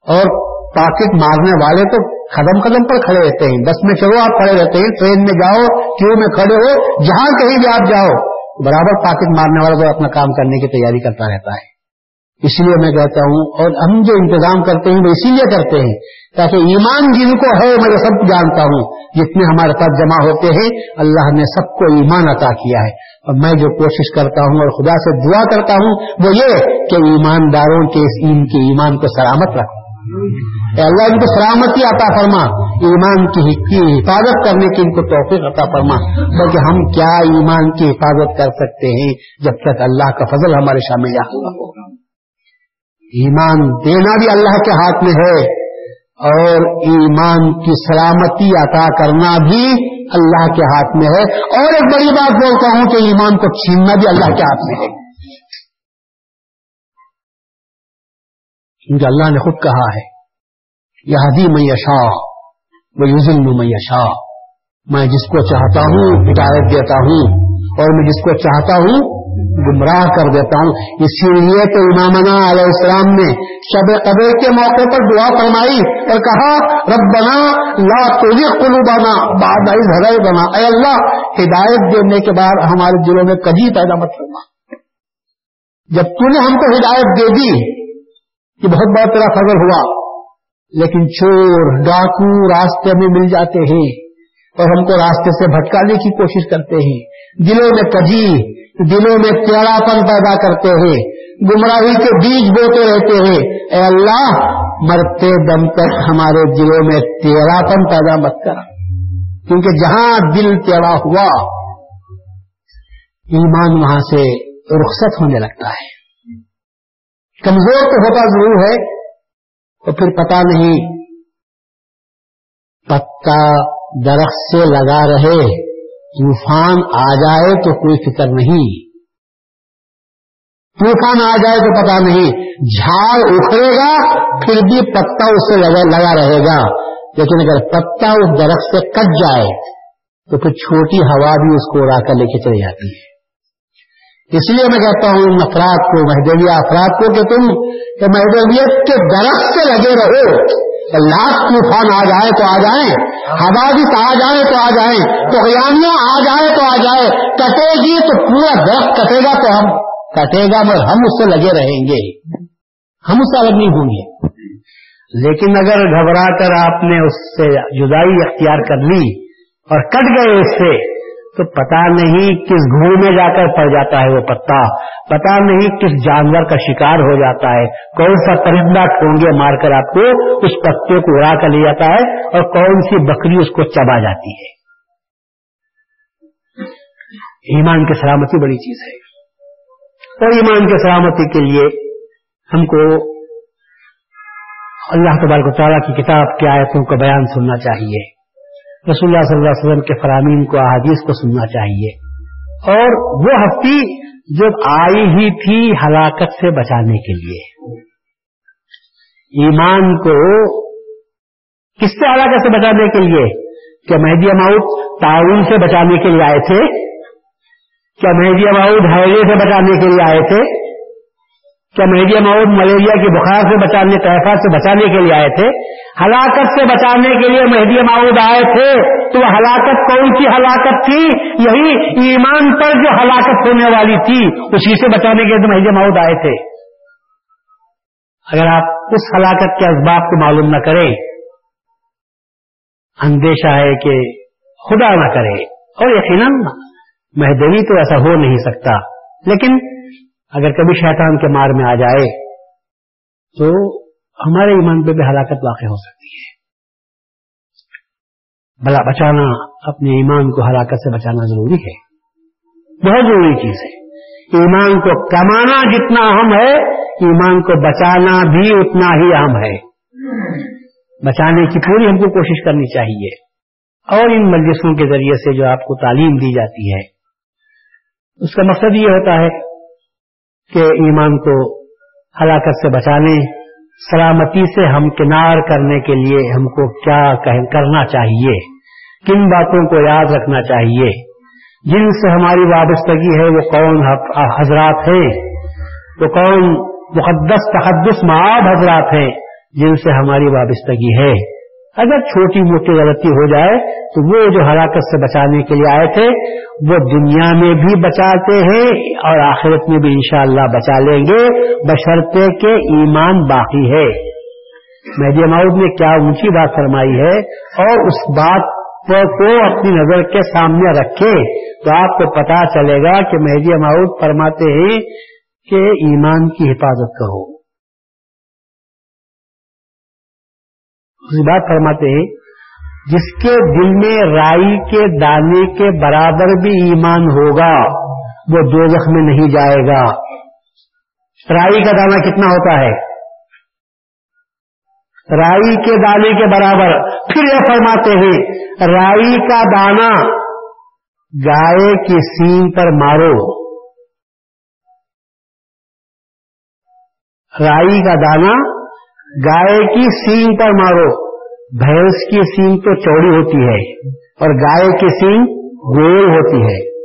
اور پاکٹ مارنے والے تو قدم قدم پر کھڑے رہتے ہیں۔ بس میں چلو، آپ کھڑے رہتے ہیں۔ ٹرین میں جاؤ، کیوں میں کھڑے ہو جہاں کہیں بھی آپ جاؤ۔ برابر پاکٹ مارنے والا تو اپنا کام کرنے کی تیاری کرتا رہتا ہے۔ اس لیے میں کہتا ہوں، اور ہم جو انتظام کرتے ہیں وہ اسی لیے کرتے ہیں تاکہ ایمان جن کو ہے میں سب جانتا ہوں، جتنے ہمارے پاس جمع ہوتے ہیں، اللہ نے سب کو ایمان عطا کیا ہے۔ اور میں جو کوشش کرتا ہوں اور خدا سے دعا کرتا ہوں، وہ یہ کہ ایمانداروں کے اس ان کے ایمان کو سلامت رکھوں اللہ، ان کو سلامتی عطا فرما۔ ایمان کی حفاظت کرنے کی ان کو توفیق عطا فرما۔ بلکہ ہم کیا ایمان کی حفاظت کر سکتے ہیں جب تک اللہ کا فضل ہمارے شامل ہوگا ایمان دینا بھی اللہ کے ہاتھ میں ہے اور ایمان کی سلامتی عطا کرنا بھی اللہ کے ہاتھ میں ہے اور ایک بڑی بات بولتا ہوں کہ ایمان کو چھیننا بھی اللہ کے ہاتھ میں ہے۔ کیونکہ اللہ نے خود کہا ہے یہ حدی میشا وہ یوزل میشا میں جس کو چاہتا ہوں، ہدایت دیتا ہوں اور میں جس کو چاہتا ہوں گمراہ کر دیتا ہوں۔ اسی لیے تو امامنا علیہ السلام نے شب قبر کے موقع پر دعا فرمائی اور کہا رب بنا لا تجھے کلو بنا باد بنا اے اللہ، ہدایت دینے کے بعد ہمارے دلوں میں کبھی پیدا مت کرنا جب تو نے ہم کو ہدایت دے دی کہ بہت بہت تیرا فضل ہوا، لیکن چور، ڈاکو راستے میں مل جاتے ہیں اور ہم کو راستے سے بھٹکانے کی کوشش کرتے ہیں۔ دلوں میں کجی دلوں میں پیڑا پن پیدا کرتے ہیں گمراہی کے بیج بوتے رہتے ہیں اے اللہ، مرتے دم تک ہمارے دلوں میں تیرا پن پیدا مت کر کیونکہ جہاں دل تیڑا ہوا، ایمان وہاں سے رخصت ہونے لگتا ہے۔ کمزور تو ہوتا ضرور ہے، تو پھر پتا نہیں پتا درخت سے لگا رہے۔ طوفان آ جائے تو کوئی فکر نہیں۔ طوفان آ جائے تو پتا نہیں۔ جھاڑ اکھڑے گا، پھر بھی پتا اس سے لگا رہے گا۔ لیکن اگر پتا اس درخت سے کٹ جائے، تو پھر چھوٹی ہوا بھی اس کو اڑا کر لے کے چلی جاتی ہے۔ اس لیے میں کہتا ہوں، ان افراد کو مہدویہ افراد کو کہ تم کہ مہدویت کے درخت سے لگے رہو۔ لاکھ طوفان آ جائے تو آ جائیں، حوادث آ جائے تو آ جائیں، تو آ جائے تو آ جائے، کٹے گی تو پورا درخت کٹے گا تو ہم کٹے گا، مگر ہم اس سے لگے رہیں گے۔ ہم اس سے الگ نہیں ہوں گے۔ لیکن اگر گھبرا کر آپ نے اس سے جدائی اختیار کر لی اور کٹ گئے اس سے تو پتا نہیں کس گھوڑ میں جا کر پڑ جاتا ہے وہ پتا پتا نہیں کس جانور کا شکار ہو جاتا ہے، کون سا پرندہ ٹھونگے مار کر آپ کو اس پتے کو اڑا کر لے جاتا ہے اور کون سی بکری اس کو چبا جاتی ہے۔ ایمان کی سلامتی بڑی چیز ہے۔ اور ایمان کی سلامتی کے لیے ہم کو اللہ تبارک تعالیٰ کی کتاب کی آیتوں کا بیان سننا چاہیے۔ رسول اللہ صلی اللہ علیہ وسلم کے فرامین کو احادیث کو سننا چاہیے۔ اور وہ ہفتی جب آئی ہی تھی ہلاکت سے بچانے کے لیے۔ ایمان کو کس سے ہلاکت سے بچانے کے لیے؟ کیا مہدی ماؤد تعاون سے بچانے کے لیے آئے تھے؟ کیا مہدی ماؤد حیرے سے بچانے کے لیے آئے تھے؟ کیا مہدی ماؤد ملیریا کے بخار سے بچانے تحفظ سے بچانے کے لیے آئے تھے۔ ہلاکت سے بچانے کے لیے مہدی ماؤد آئے تھے۔ تو وہ ہلاکت کون سی ہلاکت تھی؟ یہی ایمان پر جو ہلاکت ہونے والی تھی، اسی سے بچانے کے لیے مہدی ماؤد آئے تھے۔ اگر آپ اس ہلاکت کے اسباب کو معلوم نہ کریں، اندیشہ ہے کہ خدا نہ کرے۔ اور یقیناً مہدوی تو ایسا ہو نہیں سکتا۔ لیکن اگر کبھی شیطان کے مار میں آ جائے تو ہمارے ایمان پہ بھی ہلاکت واقع ہو سکتی ہے۔ بلا بچانا اپنے ایمان کو ہلاکت سے بچانا ضروری ہے۔ بہت ضروری چیز ہے۔ ایمان کو کمانا جتنا اہم ہے، ایمان کو بچانا بھی اتنا ہی اہم ہے۔ بچانے کی پوری ہم کو کوشش کرنی چاہیے۔ اور ان مجلسوں کے ذریعے سے جو آپ کو تعلیم دی جاتی ہے، اس کا مقصد یہ ہوتا ہے کہ ایمان کو ہلاکت سے بچانے، سلامتی سے ہم کنار کرنے کے لیے ہم کو کیا کرنا چاہیے؟ کن باتوں کو یاد رکھنا چاہیے؟ جن سے ہماری وابستگی ہے وہ کون حضرات ہیں؟ وہ کون مقدس تحدث معاب حضرات ہیں جن سے ہماری وابستگی ہے؟ اگر چھوٹی موٹی غلطی ہو جائے، تو وہ جو ہلاکت سے بچانے کے لیے آئے تھے، وہ دنیا میں بھی بچاتے ہیں اور آخرت میں بھی انشاءاللہ بچا لیں گے۔ بشرطے کے ایمان باقی ہے۔ مہدی ماؤد نے کیا اونچی بات فرمائی ہے، اور اس بات کو اپنی نظر کے سامنے رکھے تو آپ کو پتا چلے گا کہ مہدی ماؤد فرماتے ہیں کہ ایمان کی حفاظت کرو۔ بات فرماتے ہیں، جس کے دل میں رائی کے دانے کے برابر بھی ایمان ہوگا، وہ دو میں نہیں جائے گا۔ رائی کا دانا کتنا ہوتا ہے؟ رائی کے دانے کے برابر۔ پھر یہ فرماتے ہیں، رائی کا دانا گائے کی سین پر مارو۔ رائی کا دانا گائے کی سین پر مارو، بھینس کی سینگ تو چوڑی ہوتی ہے اور گائے کی سینگ گول ہوتی ہے۔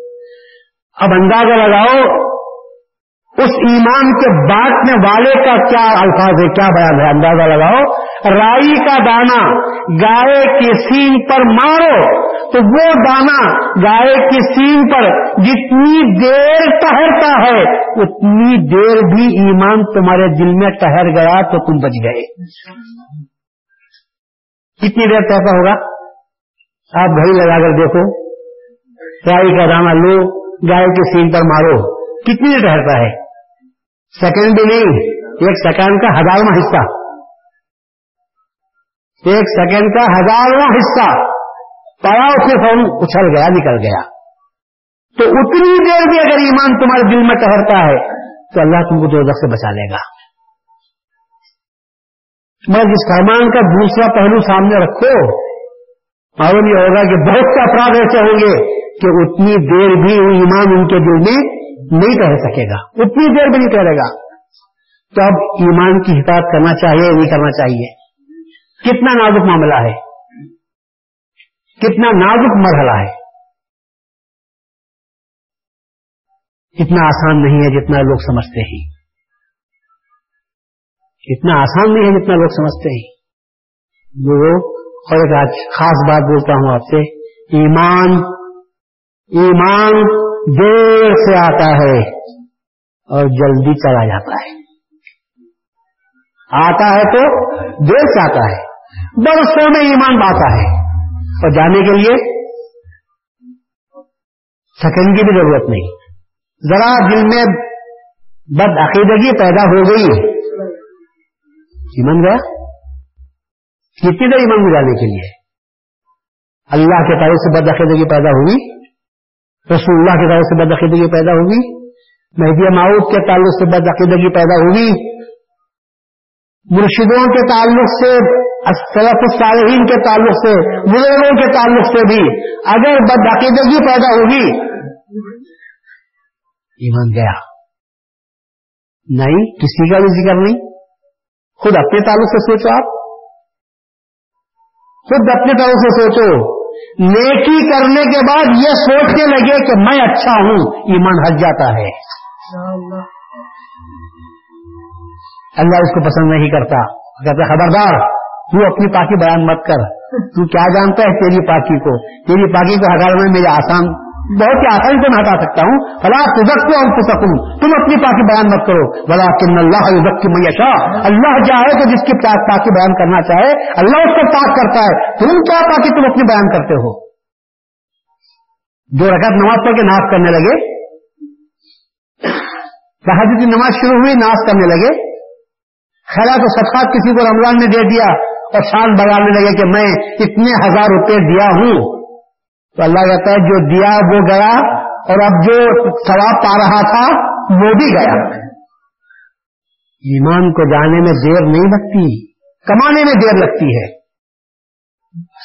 اب اندازہ لگاؤ، اس ایمان کے بانٹنے والے کا کیا الفاظ ہے کیا بیان ہے؟ اندازہ لگاؤ۔ رائی کا دانا گائے کی سین پر مارو، تو وہ دانا گائے کی سین پر جتنی دیر ٹہرتا ہے، اتنی دیر بھی ایمان تمہارے دل میں ٹہر گیا تو تم بچ گئے۔ کتنی دیر ٹہرتا ہوگا؟ آپ گھڑی لگا کر دیکھو۔ رائی کا دانا لو، گائے کی سین پر مارو۔ کتنی دیر ٹہرتا ہے؟ سیکنڈ بھی نہیں، ایک سیکنڈ کا ہزارواں حصہ۔ ایک سیکنڈ کا ہزارواں حصہ پڑا اس میں فون اچھل گیا، نکل گیا۔ تو اتنی دیر بھی اگر ایمان تمہارے دل میں ٹہرتا ہے، تو اللہ تم کو دو سے بچا لے گا۔ میں جس فرمان کا دوسرا پہلو سامنے رکھو، معلوم یہ ہوگا کہ بہت سے اپرادھ ایسے ہوں گے کہ اتنی دیر بھی ایمان ان کے دل میں نہیں کہہ سکے گا۔ اتنی دیر بھی نہیں کہے گا۔ تو اب ایمان کی حفاظت کرنا چاہیے نہیں کرنا چاہیے؟ کتنا نازک معاملہ ہے؟ کتنا نازک مرحلہ ہے؟ اتنا آسان نہیں ہے جتنا لوگ سمجھتے ہیں۔ اتنا آسان نہیں ہے جتنا لوگ سمجھتے ہیں۔ جو اور ایک آج خاص بات بولتا ہوں آپ سے، ایمان ایمان دیر سے آتا ہے اور جلدی چلا جاتا ہے۔ آتا ہے تو دیر سے آتا ہے۔ برسوں میں ایمان آتا ہے اور جانے کے لیے سیکنڈ کی بھی ضرورت نہیں۔ ذرا دل میں بد عقیدگی پیدا ہو گئی ایمان گیا کتنی دیر ایمان جانے کے لیے؟ اللہ کے تعلق سے بد عقیدگی پیدا ہوئی؟ رسول اللہ کے تعلق سے بد عقیدگی پیدا ہوگی مہدی معاؤد کے تعلق سے بد عقیدگی پیدا ہوگی مرشدوں کے تعلق سے سلف الصالحین کے تعلق سے بزرگوں کے تعلق سے بھی اگر بدعقیدگی پیدا ہوگی، ایمان گیا۔ نہیں، کسی کا بھی ذکر نہیں۔ خود اپنے تعلق سے سوچو آپ۔ خود اپنے تعلق سے سوچو۔ نیکی کرنے کے بعد یہ سوچنے لگے کہ میں اچھا ہوں، ایمان ہٹ جاتا ہے۔ اللہ اس کو پسند نہیں کرتا۔ کہتے خبردار۔ تو اپنی پاکی بیان مت کر۔ تو کیا جانتا ہے تیری پاکی کو؟ تیری پاکی کو ہٹانا میں میرے آسان بہت ہی آسانی سے میں ہٹا سکتا ہوں۔ فلا کو ہم سکوں تم اپنی پاکی بیان مت کرو۔ بلا کن اللہ کی میشا اللہ چاہے تو جس کی پاکی بیان کرنا چاہے، اللہ اس کو پاک کرتا ہے۔ تم کیا پاکی تم اپنی بیان کرتے ہو؟ جو رکعت نماز پڑھ کے ناش کرنے لگے۔ تحجد کی نماز شروع ہوئی ناش کرنے لگے۔ خیرا تو صدقات کسی کو رمضان نے دے دیا۔ اور شان بگانے لگے کہ میں اتنے ہزار روپے دیا ہوں۔ تو اللہ کہتا ہے، جو دیا وہ گیا اور اب جو ثواب پا رہا تھا، وہ بھی گیا۔ ایمان کو جانے میں دیر نہیں لگتی، کمانے میں دیر لگتی ہے۔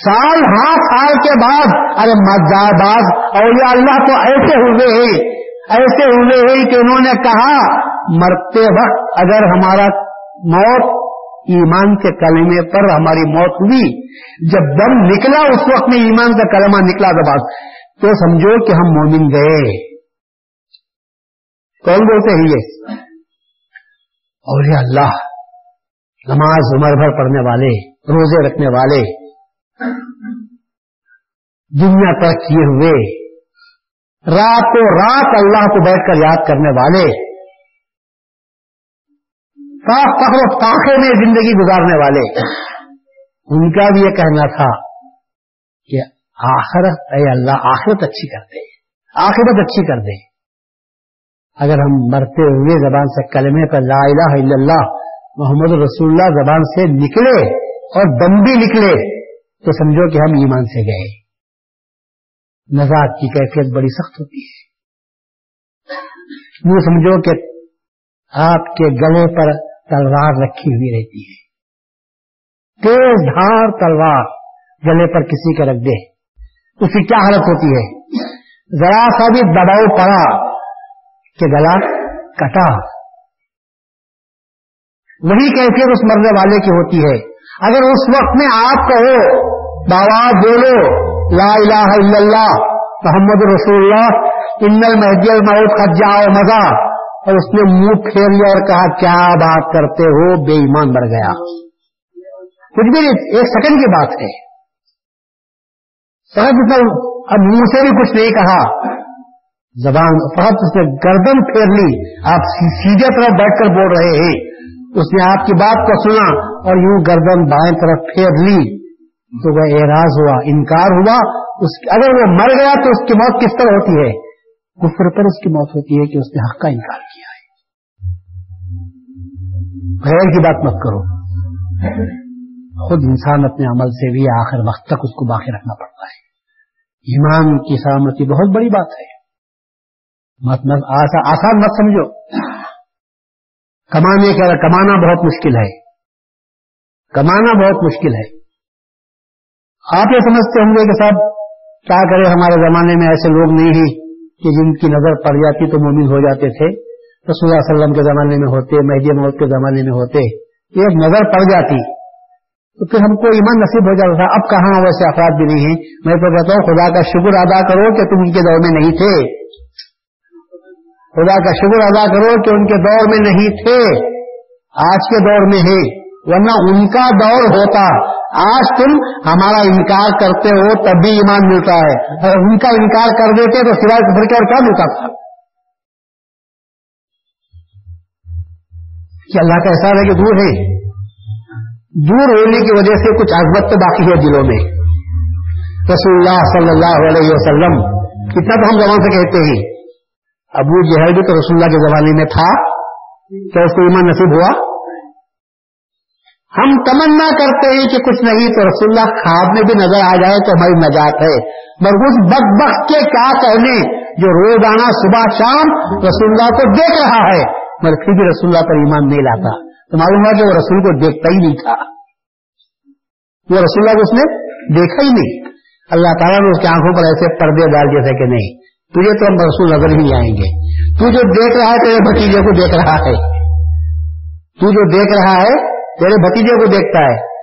سال ہاں سال کے بعد، ارے مزار باز اور اللہ تو ایسے ہوئے ہیں، ایسے ہوئے ہیں کہ انہوں نے کہا، مرتے وقت اگر ہمارا موت ایمان کے کلمے پر ہماری موت ہوئی۔ جب دم نکلا، اس وقت میں ایمان کا کلمہ نکلا دباغ تو سمجھو کہ ہم مومن گئے۔ کون بولتے ہیں یہ؟ اور یہ اللہ۔ نماز عمر بھر پڑھنے والے، روزے رکھنے والے۔ دنیا پر کیے ہوئے۔ راتوں رات اللہ کو بیٹھ کر یاد کرنے والے۔ تاخے میں زندگی گزارنے والے۔ ان کا بھی یہ کہنا تھا کہ آخرت، اے اللہ، آخرت اچھی کر دے۔ آخرت اچھی کر دے۔ اگر ہم مرتے ہوئے زبان سے کلمے پر لا الہ الا اللہ، محمد رسول اللہ زبان سے نکلے اور دم بھی نکلے، تو سمجھو کہ ہم ایمان سے گئے۔ نزاق کی کیفیت بڑی سخت ہوتی ہے۔ یہ سمجھو کہ آپ کے گلے پر تلوار رکھی ہوئی رہتی ہے۔ تیز دھار تلوار گلے پر کسی کے رکھ دے۔ اس کی کیا حالت ہوتی ہے؟ ذرا سا بھی دباؤ پڑا کہ گلا کٹا۔ وہی کیفیت اس مرنے والے کی ہوتی ہے۔ اگر اس وقت میں آپ کہو بابا بولو، لا الہ الا اللہ، محمد رسول اللہ، ان المحدی الموت خد جاؤ مزہ اور اس نے منہ پھیر لیا اور کہا، کیا بات کرتے ہو؟ بے ایمان بڑھ گیا. کچھ بھی ایک سیکنڈ کی بات ہے۔ اب منہ سے بھی کچھ نہیں کہا۔ زبان فقط اس نے گردن پھیر لی۔ آپ سیدھے طرف بیٹھ کر بول رہے ہیں۔ اس نے آپ کی بات کو سنا اور یوں گردن بائیں طرف پھیر لی۔ تو وہ اعراض ہوا، انکار ہوا۔ اس اگر وہ مر گیا تو اس کی موت کس طرح ہوتی ہے؟ کفر پر اس کی موت ہوتی ہے کہ اس نے حق کا انکار کیا۔ غیر کی بات مت کرو۔ خود انسان اپنے عمل سے بھی آخر وقت تک اس کو باقی رکھنا پڑتا ہے۔ ایمان کی سلامتی بہت بڑی بات ہے۔ مت مت آسان مت سمجھو۔ کمانے کے کمانا بہت مشکل ہے۔ کمانا بہت مشکل ہے۔ آپ یہ سمجھتے ہوں گے کہ صاحب، کیا کرے ہمارے زمانے میں ایسے لوگ نہیں ہیں کہ جن کی نظر پڑ جاتی تو مومن ہو جاتے تھے۔ رسول اللہ علیہ وسلم کے زمانے میں ہوتے، مہدی موت کے زمانے میں ہوتے ایک نظر پڑ جاتی۔ تو پھر ہم کو ایمان نصیب ہو جاتا تھا۔ اب کہاں ویسے افراد بھی نہیں ہیں؟ میں تو کہتا ہوں، خدا کا شکر ادا کرو کہ تم ان کے دور میں نہیں تھے۔ خدا کا شکر ادا کرو کہ ان کے دور میں نہیں تھے۔ آج کے دور میں ہے، ورنہ ان کا دور ہوتا۔ آج تم ہمارا انکار کرتے ہو تب بھی ایمان ملتا ہے۔ اگر ان کا انکار کر دیتے تو سوائے کفر کے اور کیا ملتا تھا؟ کہ اللہ کا احساس ہے کہ دور ہے۔ دور ہونے کی وجہ سے کچھ عزمت تو باقی ہے دلوں میں۔ رسول اللہ صلی اللہ علیہ وسلم، کتنا تو ہم زبان سے کہتے ہیں۔ ابو جہل بھی تو رسول اللہ کے زمانے میں تھا کیا اس کو ایمان نصیب ہوا۔ ہم تمنا کرتے ہیں کہ کچھ نہیں، تو رسول اللہ خواب میں بھی نظر آ جائے تو ہماری نجات ہے۔ مگر اس بد بخت کے کیا کہنے، جو روزانہ صبح شام رسول اللہ کو دیکھ رہا ہے۔ مگر پھر بھی رسول اللہ پر ایمان نہیں لاتا۔ تو معلوم ہوا کہ وہ رسول کو دیکھتا ہی نہیں تھا۔ وہ رسول اللہ کو اس نے دیکھا ہی نہیں۔ اللہ تعالیٰ نے اس کی آنکھوں پر ایسے پردے ڈال جیسے کہ نہیں۔ تجھے تو ہم رسول نظر ہی آئیں گے۔ تو جو دیکھ رہا ہے تیرے بھتیجے کو دیکھ رہا ہے۔ تو جو دیکھ رہا ہے تیرے بھتیجے کو دیکھتا ہے۔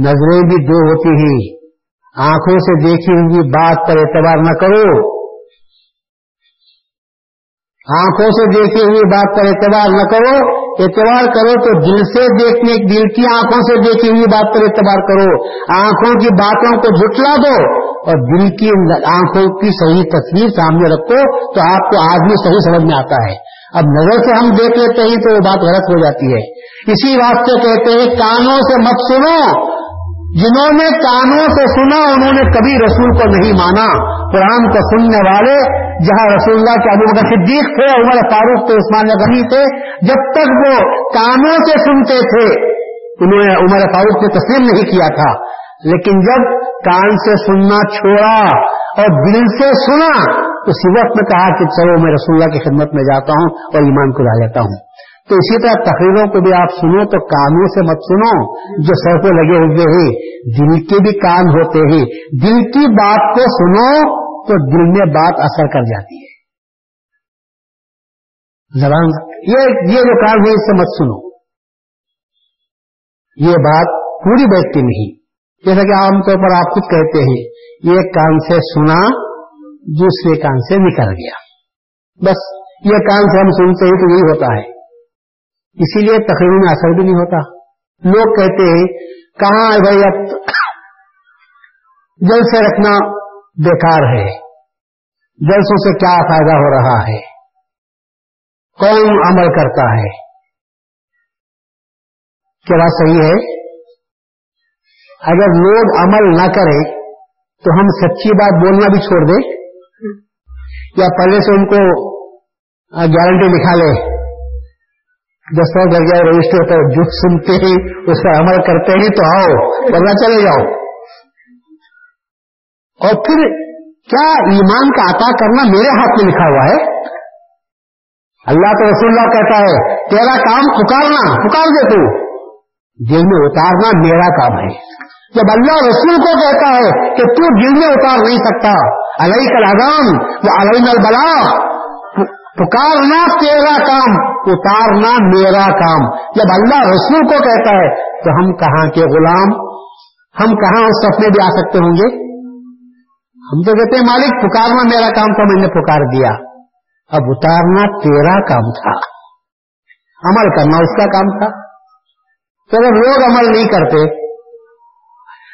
نظریں بھی دو ہوتی ہیں۔ آنکھوں سے دیکھی ہوئی بات پر اعتبار نہ کرو۔ آنکھوں سے دیکھی ہوئی بات پر اعتبار نہ کرو، اعتبار کرو تو دل سے دیکھنے، دل کی آنکھوں سے دیکھی ہوئی بات پر اعتبار کرو۔ آنکھوں کی باتوں کو جھٹلا دو اور دل کی آنکھوں کی صحیح تصویر سامنے رکھو تو آپ کو آدمی صحیح سمجھ میں آتا ہے۔ اب نظر سے ہم دیکھ لیتے ہیں تو وہ بات غلط ہو جاتی ہے۔ اسی واسطے کہتے ہیں، کانوں سے مت سنو۔ جنہوں نے کانوں سے سنا، انہوں نے کبھی رسول کو نہیں مانا۔ قرآن کو سننے والے، جہاں رسول اللہ کے ابو بکر صدیق تھے، عمر فاروق تھے، عثمان غنی تھے، جب تک وہ کانوں سے سنتے تھے، انہوں نے عمر فاروق نے تسلیم نہیں کیا تھا۔ لیکن جب کان سے سننا چھوڑا اور دل سے سنا تو اسی وقت میں کہا کہ چلو میں رسول اللہ کی خدمت میں جاتا ہوں اور ایمان کو لا لیتا ہوں۔ تو اسی طرح تقریروں کو بھی آپ سنو تو کانوں سے مت سنو، جو سر پہ لگے ہوئے ہیں، دل کے بھی کان ہوتے ہیں۔ دل کی بات کو سنو تو دل میں بات اثر کر جاتی ہے۔ زبان، یہ جو کام ہے، اس سے مت سنو۔ یہ بات پوری بیٹھتی نہیں۔ جیسا کہ عام طور پر آپ خود کہتے ہیں، یہ کان سے سنا دوسرے کان سے نکل گیا۔ بس، یہ کان سے ہم سنتے ہیں تو یہی ہوتا ہے۔ اسی لیے تقریر میں اثر بھی نہیں ہوتا۔ لوگ کہتے ہیں، کہاں بھائی اب جل سے رکھنا بیکار ہے۔ جلسوں سے کیا فائدہ ہو رہا ہے؟ کون عمل کرتا ہے؟ کیا بات صحیح ہے؟ اگر لوگ عمل نہ کریں تو ہم سچی بات بولنا بھی چھوڑ دیں۔ یا پہلے سے ان کو گارنٹی لکھا لے دستوں کر جائے رجسٹر پر جو سنتے ہی اس پر عمل کرتے ہی تو آؤ، ورنہ چلے جاؤ۔ اور پھر کیا ایمان کا عطا کرنا میرے ہاتھ میں لکھا ہوا ہے؟ اللہ تو رسول اللہ کہتا ہے، تیرا کام پکارنا، پکار دے تو۔ دل میں اتارنا میرا کام ہے۔ جب اللہ رسول کو کہتا ہے کہ تو دل میں اتار نہیں سکتا علیہ کا لگام یا علیہ البلا پکارنا تیرا کام اتارنا میرا کام۔ جب اللہ رسول کو کہتا ہے، تو ہم کہاں کے غلام؟ ہم کہاں اس سفر بھی آ سکتے ہوں گے؟ ہم تو کہتے ہیں، مالک، پکارنا میرا کام تھا، میں نے پکار دیا۔ اب اتارنا تیرا کام تھا۔ عمل کرنا اس کا کام تھا۔ چلو لوگ عمل نہیں کرتے،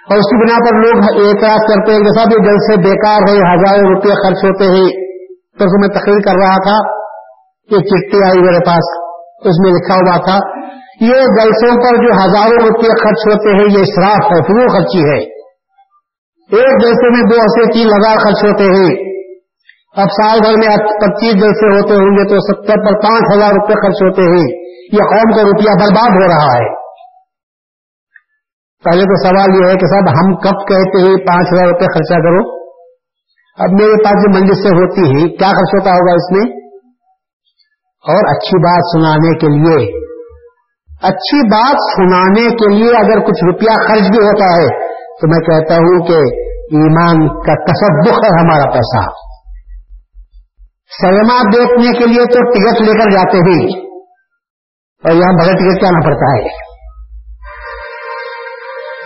اور اس کی بنا پر لوگ اعتراض کرتے ہیں جیسا بھی جل سے بیکار ہے ہزاروں روپے خرچ ہوتے ہیں تو میں تقریر کر رہا تھا ایک چٹھی آئی میرے پاس، اس میں لکھا ہوا تھا، یہ جلسوں پر جو ہزاروں روپے خرچ ہوتے ہیں، یہ اشراف ہے فروغ خرچی ہے۔ ایک جلسے میں دو سے تین ہزار خرچ ہوتے ہیں۔ اب سال بھر میں پچیس جلسے ہوتے ہوں گے تو ستر پر پانچ ہزار روپے خرچ ہوتے ہیں۔ یہ قوم کا روپیہ برباد ہو رہا ہے۔ پہلے تو سوال یہ ہے کہ صاحب، ہم کب کہتے ہیں پانچ ہزار روپے خرچہ کرو؟ اب میرے پاس جو منڈی سے ہوتی ہے کیا خرچ ہوتا ہوگا اس میں؟ اور اچھی بات سنانے کے لیے، اچھی بات سنانے کے لیے اگر کچھ روپیہ خرچ بھی ہوتا ہے، تو میں کہتا ہوں کہ ایمان کا تصدق ہے ہمارا پیسہ۔ سنیما دیکھنے کے لیے تو ٹکٹ لے کر جاتے ہی اور یہاں بغیر ٹکٹ کیا پڑتا ہے۔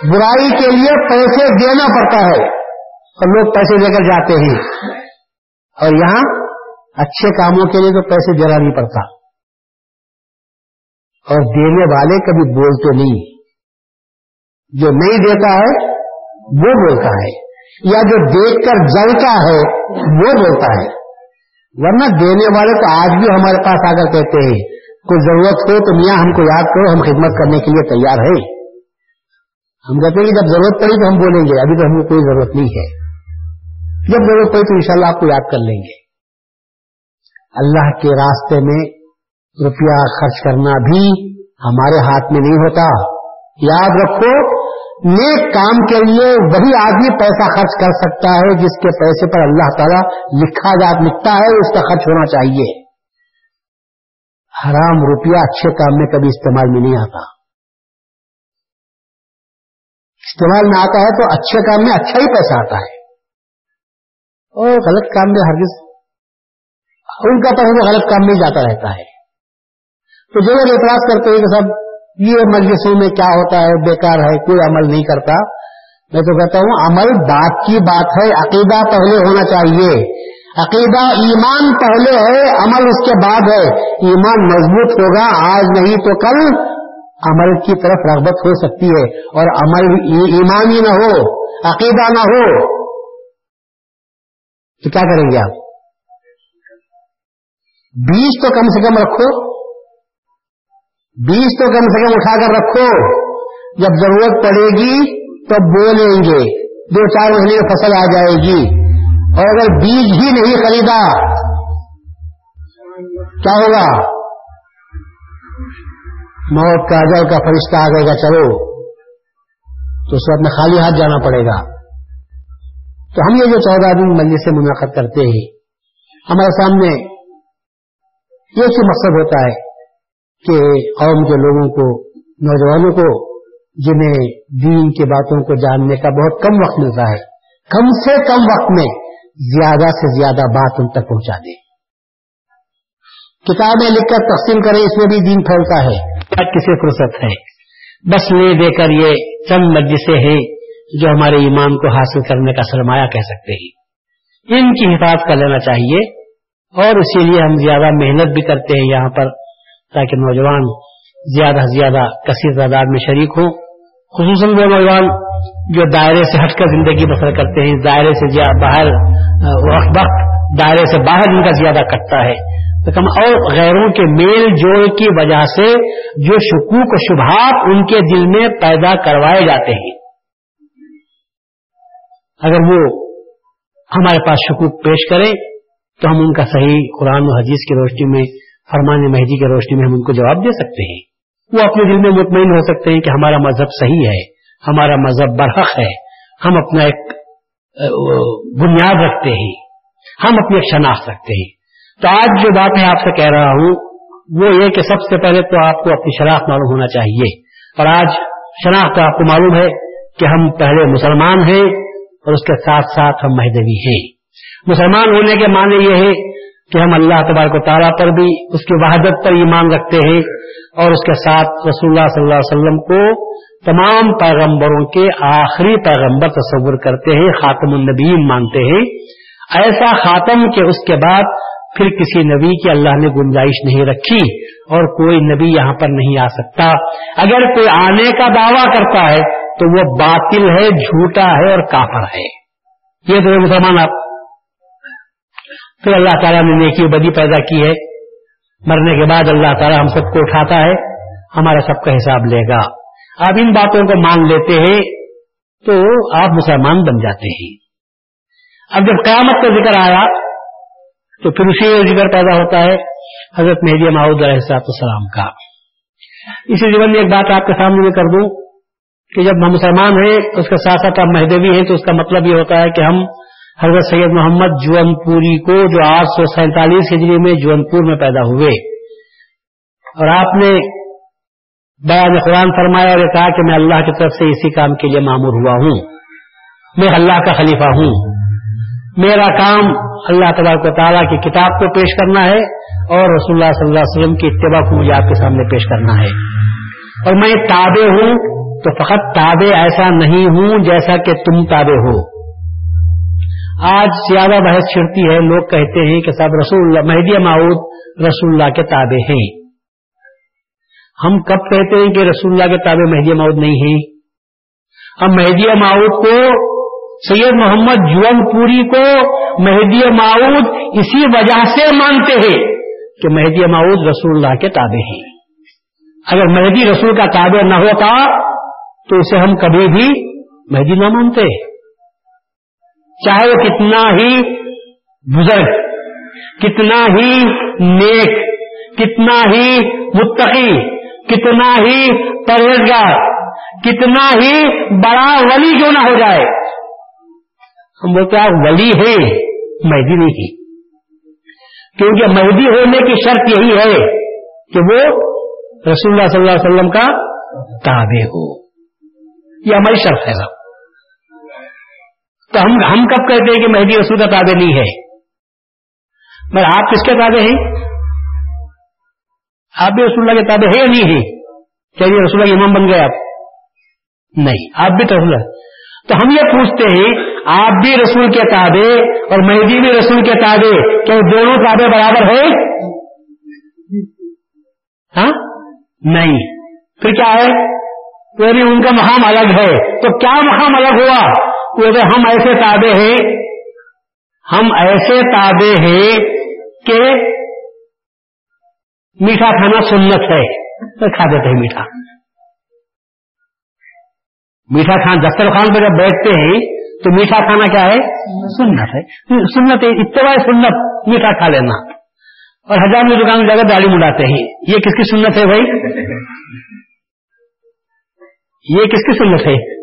برائی کے لیے پیسے دینا پڑتا ہے۔ اور لوگ پیسے لے کر جاتے ہیں۔ اور یہاں اچھے کاموں کے لیے تو پیسے دینا نہیں پڑتا۔ اور دینے والے کبھی بولتے نہیں۔ جو نہیں دیتا ہے، وہ بولتا ہے۔ یا جو دیکھ کر جلتا ہے، وہ بولتا ہے۔ ورنہ دینے والے تو آج بھی ہمارے پاس آ کر کہتے ہیں، کوئی ضرورت ہو تو میاں ہم کو یاد کرو، ہم خدمت کرنے کے لیے تیار ہے ہم کہتے ہیں کہ جب ضرورت پڑی تو ہم بولیں گے، ابھی تو ہم کو کوئی ضرورت نہیں ہے۔ جب ضرورت پڑی تو انشاءاللہ آپ کو یاد کر لیں گے۔ اللہ کے راستے میں روپیہ خرچ کرنا بھی ہمارے ہاتھ میں نہیں ہوتا۔ یاد رکھو، نیک کام کے لیے وہی آدمی پیسہ خرچ کر سکتا ہے جس کے پیسے پر اللہ تعالیٰ لکھا جات لکھتا ہے، اس کا خرچ ہونا چاہیے۔ حرام روپیہ اچھے کام میں کبھی استعمال میں نہیں آتا۔ استعمال میں آتا ہے تو اچھے کام میں اچھا ہی پیسہ آتا ہے۔ اور غلط کام میں ہر ان کا پیسہ غلط کام میں جاتا رہتا ہے۔ تو جو لوگ اعتراض کرتے ہیں کہ سب یہ مجلسوں میں کیا ہوتا ہے؟ بیکار ہے، کوئی عمل نہیں کرتا۔ میں تو کہتا ہوں، عمل بات کی بات ہے، عقیدہ پہلے ہونا چاہیے۔ عقیدہ ایمان پہلے ہے، عمل اس کے بعد ہے۔ ایمان مضبوط ہوگا، آج نہیں تو کل عمل کی طرف رغبت ہو سکتی ہے۔ اور عمل ایمان ہی نہ ہو، عقیدہ نہ ہو۔ تو کیا کریں گے آپ؟ بیج تو کم سے کم رکھو۔ بیج تو کم سے کم اٹھا کر رکھو۔ جب ضرورت پڑے گی تو بولیں گے۔ دو چار مہینے فصل آ جائے گی۔ اور اگر بیج ہی نہیں خریدا، کیا ہوگا؟ موت کا اجل کا فرشتہ آ گئے گا، چلو۔ تو اس وقت میں خالی ہاتھ جانا پڑے گا۔ تو ہم یہ جو چودہ دن مجلس سے منعقد کرتے ہیں، ہمارے سامنے ایک ہی مقصد ہوتا ہے کہ قوم کے لوگوں کو، نوجوانوں کو، جنہیں دین کی باتوں کو جاننے کا بہت کم وقت ملتا ہے، کم سے کم وقت میں زیادہ سے زیادہ بات ان تک پہنچا دیں۔ کتابیں لکھ کر تقسیم کریں، اس میں بھی دین پھیلتا ہے۔ کسی فرصت ہے؟ بس لے دے کر یہ چند مجلسیں ہیں۔ جو ہمارے ایمان کو حاصل کرنے کا سرمایہ کہہ سکتے ہیں۔ ان کی حفاظت کر لینا چاہیے اور اسی لیے ہم زیادہ محنت بھی کرتے ہیں یہاں پر تاکہ نوجوان زیادہ سے زیادہ کثیر تعداد میں شریک ہوں۔ خصوصاً وہ نوجوان جو دائرے سے ہٹ کر زندگی بسر کرتے ہیں، دائرے سے باہر وقت دائرے سے باہر ان کا زیادہ کٹتا ہے۔ اور غیروں کے میل جوڑ کی وجہ سے جو شکوک و شبہات ان کے دل میں پیدا کروائے جاتے ہیں۔ اگر وہ ہمارے پاس شکوک پیش کریں تو ہم ان کا صحیح قرآن و حدیث کی روشنی میں، فرمان مہدی کی روشنی میں ہم ان کو جواب دے سکتے ہیں۔ وہ اپنے دل میں مطمئن ہو سکتے ہیں کہ ہمارا مذہب صحیح ہے، ہمارا مذہب برحق ہے۔ ہم اپنا ایک بنیاد رکھتے ہیں۔ ہم اپنی ایک شناخت رکھتے ہیں۔ تو آج جو بات میں آپ سے کہہ رہا ہوں، وہ یہ کہ سب سے پہلے تو آپ کو اپنی شناخت معلوم ہونا چاہیے۔ اور آج شناخت آپ کو معلوم ہے کہ ہم پہلے مسلمان ہیں اور اس کے ساتھ ساتھ ہم مہدوی ہیں۔ مسلمان ہونے کے معنی یہ ہے کہ ہم اللہ تبارک و تعالیٰ پر بھی اس کی وحدت پر ایمان رکھتے ہیں اور اس کے ساتھ رسول اللہ صلی اللہ علیہ وسلم کو تمام پیغمبروں کے آخری پیغمبر تصور کرتے ہیں، خاتم النبیم مانتے ہیں۔ ایسا خاتم کہ اس کے بعد پھر کسی نبی کی اللہ نے گنجائش نہیں رکھی اور کوئی نبی یہاں پر نہیں آ سکتا۔ اگر کوئی آنے کا دعویٰ کرتا ہے تو وہ باطل ہے، جھوٹا ہے اور کافر ہے۔ یہ تو مسلمان آپ۔ پھر اللہ تعالیٰ نے نیکی بدی پیدا کی ہے۔ مرنے کے بعد اللہ تعالیٰ ہم سب کو اٹھاتا ہے، ہمارا سب کا حساب لے گا۔ آپ ان باتوں کو مان لیتے ہیں تو آپ مسلمان بن جاتے ہیں۔ اب جب قیامت کا ذکر آیا تو پھر اسی ذکر پیدا ہوتا ہے حضرت مہدی ماؤد علیہ السلام کا۔ اسی جیون میں ایک بات آپ کے سامنے میں کر دوں۔ کہ جب ہم مسلمان ہیں، اس کے ساتھ ساتھ آپ مہدوی ہیں، تو اس کا مطلب یہ ہوتا ہے کہ ہم حضرت سید محمد جون پوری کو جو آٹھ سو سینتالیس ہجری میں جون پور میں پیدا ہوئے۔ اور آپ نے بیان قرآن فرمایا اور یہ کہا کہ میں اللہ کی طرف سے اسی کام کے لیے معمور ہوا ہوں۔ میں اللہ کا خلیفہ ہوں۔ میرا کام اللہ تبارک و تعالیٰ کی کتاب کو پیش کرنا ہے اور رسول اللہ صلی اللہ علیہ وسلم کی اتباع کو مجھے آپ کے سامنے پیش کرنا ہے۔ اور میں تابع ہوں تو فقط تابع ایسا نہیں ہوں جیسا کہ تم تابع ہو۔ آج زیادہ بحث چھڑتی ہے، لوگ کہتے ہیں کہ صاحب رسول اللہ، مہدی معود رسول اللہ کے تابع ہیں۔ ہم کب کہتے ہیں کہ رسول اللہ کے تابع مہدی معود نہیں ہیں؟ ہم مہدی معود کو، سید محمد جون پوری کو مہدی معود اسی وجہ سے مانتے ہیں کہ مہدی معود رسول اللہ کے تابع ہیں۔ اگر مہدی رسول کا تابع نہ ہوتا تو اسے ہم کبھی بھی مہدی نہ مانتے۔ چاہے وہ کتنا ہی بزرگ، کتنا ہی نیک، کتنا ہی متقی، کتنا ہی پرہیزگار کتنا ہی بڑا ولی کیوں نہ ہو جائے۔ ہم بولتے آپ ولی ہے مہدی نہیں ہے کیونکہ مہدی ہونے کی شرط یہی ہے کہ وہ رسول اللہ صلی اللہ علیہ وسلم کا تابع ہو۔ یہ ہماری شرط ہے صاحب۔ تو ہم ہم کب کہتے ہیں کہ مہدی رسول کا تابع نہیں ہے؟ مگر آپ کس کے تابع ہیں؟ آپ بھی رسول اللہ کے تابع ہے یا نہیں ہے چلیے رسول اللہ کے امام بن گئے آپ۔ نہیں، آپ بھی رسول تو ہم یہ پوچھتے ہیں، آپ بھی رسول کے تابع اور مہدی بھی رسول کے تابع کیا دونوں تابع برابر ہے ہاں؟ نہیں۔ پھر کیا ہے؟ یعنی ان کا مقام الگ ہے۔ تو کیا مقام الگ ہوا؟ ہم ایسے تابے ہیں۔ ہم ایسے تابے ہیں کہ میٹھا کھانا سنت ہے۔ تو کھا دیتے ہیں میٹھا۔ میٹھا کھانا دسترخوان پہ جب بیٹھتے ہیں، تو میٹھا کھانا کیا ہے؟ سنت ہے۔ سنت اتباع سنت، میٹھا کھا لینا۔ اور ہزار میں دکان جا کر داڑھی مڈاتے ہیں۔ یہ کس کی سنت ہے بھائی؟ یہ کس کی سنت ہے؟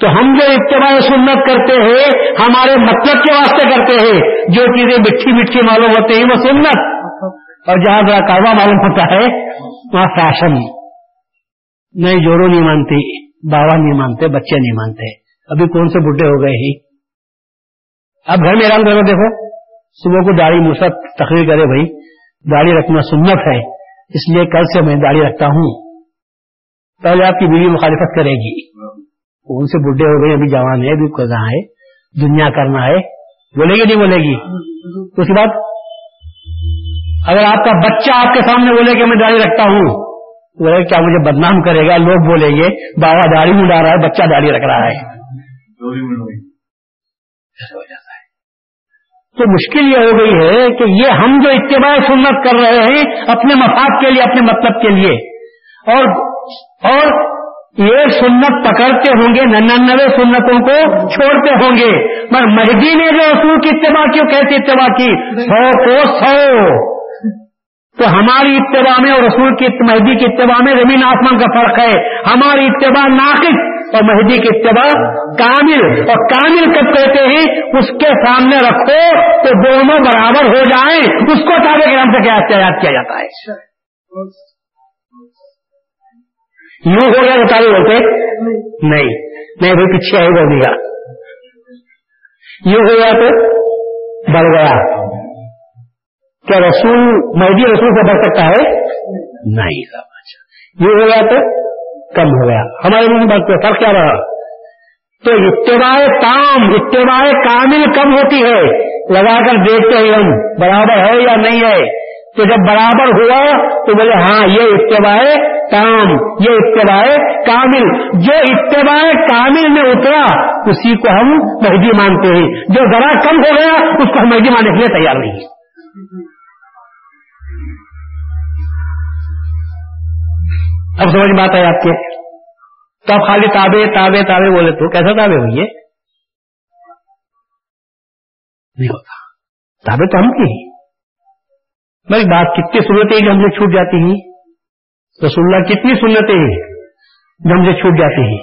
تو ہم جو اتباع سنت کرتے ہیں، ہمارے مطلب کے واسطے کرتے ہیں، جو چیزیں مٹھی مٹھی معلوم ہوتے ہیں، وہ سنت۔ اور جہاں ذرا کاروا معلوم ہوتا ہے، وہاں فیشن نہیں جوڑو نہیں مانتی بابا نہیں مانتے، بچے نہیں مانتے۔ ابھی کون سے بڈھے ہو گئے ہی اب گھر میں آرام کرو دیکھو۔ صبح کو داڑھی موسا تقریر کرے بھائی، داڑھی رکھنا سنت ہے۔ اس لیے کل سے میں داڑھی رکھتا ہوں۔ پہلے آپ کی بیوی مخالفت کرے گی۔ ان سے بڈھے ہو گئے ابھی جوان ہے، ابھی کہاں ہے، دنیا کرنا ہے۔ بولے گی نہیں بولے گی؟ اس کے بعد اگر آپ کا بچہ آپ کے سامنے بولے کہ میں داڑھی رکھتا ہوں بولے کیا مجھے بدنام کرے گا؟ لوگ بولیں گے، بابا داڑھی اڑا رہا ہے، بچہ داڑھی رکھ رہا ہے۔ تو مشکل یہ ہو گئی ہے کہ یہ ہم جو اتباع سنت کر رہے ہیں، اپنے مفاد کے لیے، اپنے مطلب کے لیے۔ اور اور یہ سنت پکڑتے ہوں گے، ننانوے سنتوں کو چھوڑتے ہوں گے۔ پر مہدی نے جو اصول کی اتباع کی کیسے اتباع کی؟ سو کو سو۔ تو ہماری اتباع میں اور رسول کی مہدی کی اتباع میں زمین آسمان کا فرق ہے۔ ہماری اتباع ناقص اور مہدی کی اتباع کامل۔ اور کامل کب کہتے ہیں؟ اس کے سامنے رکھو تو دونوں برابر ہو جائیں۔ اس کو تابے کے نام سے کیا یاد کیا جاتا ہے؟ یوں ہو گیا تو ہوتے نہیں نہیں، بھائی پیچھے آئے بول دیا یوں ہو گیا تو بڑھ گیا۔ کیا رسول، مہدی رسول سے بڑھ سکتا ہے؟ نہیں۔ یہ ہو گیا تو کم ہو گیا۔ ہمارے منہ بات فرق کیا رہا؟ تو اتباع تام اتباع کامل کم ہوتی ہے۔ لگا کر دیکھتے ہی ہم، برابر ہے یا نہیں ہے۔ تو جب برابر ہوا تو بولے ہاں یہ اتباع تام یہ اتباع کامل۔ جو اتباع کامل میں اترا، اسی کو ہم مہدی مانتے ہیں۔ جو ذرا کم ہو گیا، اس کو ہم مہدی ماننے کے لیے تیار نہیں اب سمجھ بات ہے آپ کے؟ تو اب خالی تابے تابے تابے بولے تو کیسا تابے ہوئیے نہیں ہوتا۔ تابے تو ہم کی بھائی بات کتنی سنتیں جو ہم سے چھوٹ جاتی ہیں۔ رسول اللہ کتنی سنتیں جو ہم سے چھوٹ جاتی ہیں۔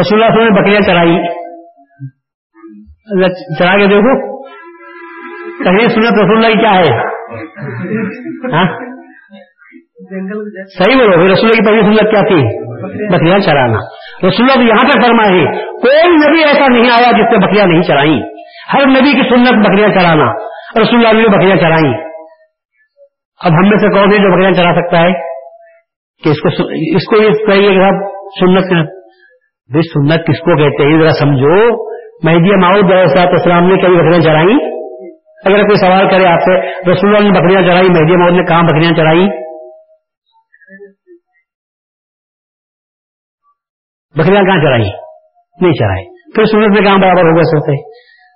رسول اللہ نے بکریاں چرائی۔ چرا کے دیکھو۔ کہیں سنت رسول اللہ کی کیا ہے؟ ہاں؟ صحیح بولو۔ رسول کی پہلی سنت کیا تھی؟ بکریاں چرانا۔ رسول اللہ یہاں پہ فرمائے کوئی نبی ایسا نہیں آیا جس نے بکریاں نہیں چرائی ہر نبی کی سنت بکریاں چرانا۔ رسول اللہ نے بکریاں چرائی اب ہم میں سے کون ہے جو بکریاں چرا سکتا ہے کہ اس کو اس کو یہ کہیے کہ آپ سنت بھائی سنت کس کو کہتے ہیں؟ ذرا سمجھو۔ مہدی ماؤد اسلام نے کبھی بکریاں چرائی اگر کوئی سوال کرے آپ سے، رسول اللہ نے بکریاں چرائی مہدی ماؤد نے کہاں بکریاں چرائی بکریاں کہاں چرائی نہیں چرائے پھر سنت میں کہاں برابر ہوگا سکتے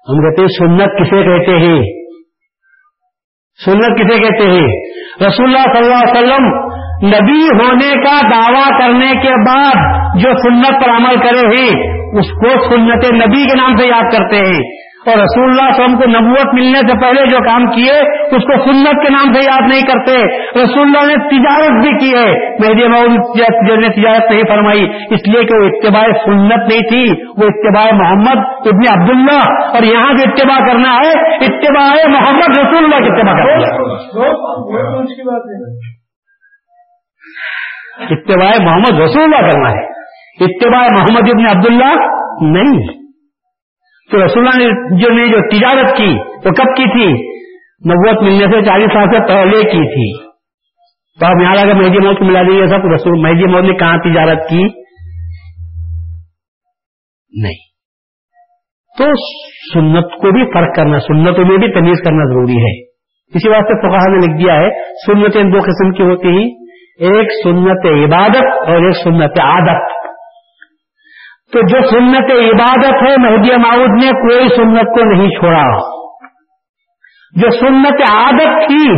ہم کہتے ہیں سنت کسے کہتے ہیں؟ سنت کسے کہتے ہیں؟ رسول اللہ صلی اللہ علیہ وسلم نبی ہونے کا دعویٰ کرنے کے بعد جو سنت پر عمل کرے ہیں، اس کو سنت نبی کے نام سے یاد کرتے ہیں۔ اور رسول اللہ صلی اللہ علیہ وسلم کو نبوت ملنے سے پہلے جو کام کیے، اس کو سنت کے نام سے یاد نہیں کرتے۔ رسول اللہ نے تجارت بھی کی ہے۔ مہدی جو نے تجارت نہیں فرمائی، اس لیے کہ وہ اتباع سنت نہیں تھی۔ وہ اتباع محمد ابن عبداللہ۔ اور یہاں جو اتباع کرنا ہے، اتباع محمد رسول اللہ کی اتباع کرنا اتباع محمد رسول اللہ کرنا ہے۔ اتباع محمد ابن عبداللہ نہیں تو رسول اللہ نے جو نے جو تجارت کی وہ کب کی تھی؟ نبوت ملنے سے چالیس سال سے پہلے کی تھی۔ تو آپ یہاں اگر مہدی موت کو ملا دیجیے سب رسول مہدی موت نے کہاں تجارت کی؟ نہیں۔ تو سنت کو بھی فرق کرنا، سنتوں میں بھی تمیز کرنا ضروری ہے۔ اسی واسطے فقہ نے لکھ دیا ہے، سنتیں دو قسم کی ہوتی ہیں، ایک سنت عبادت اور ایک سنت عادت۔ تو جو سنت عبادت ہے، مہدی معود نے کوئی سنت کو نہیں چھوڑا۔ جو سنت عادت تھی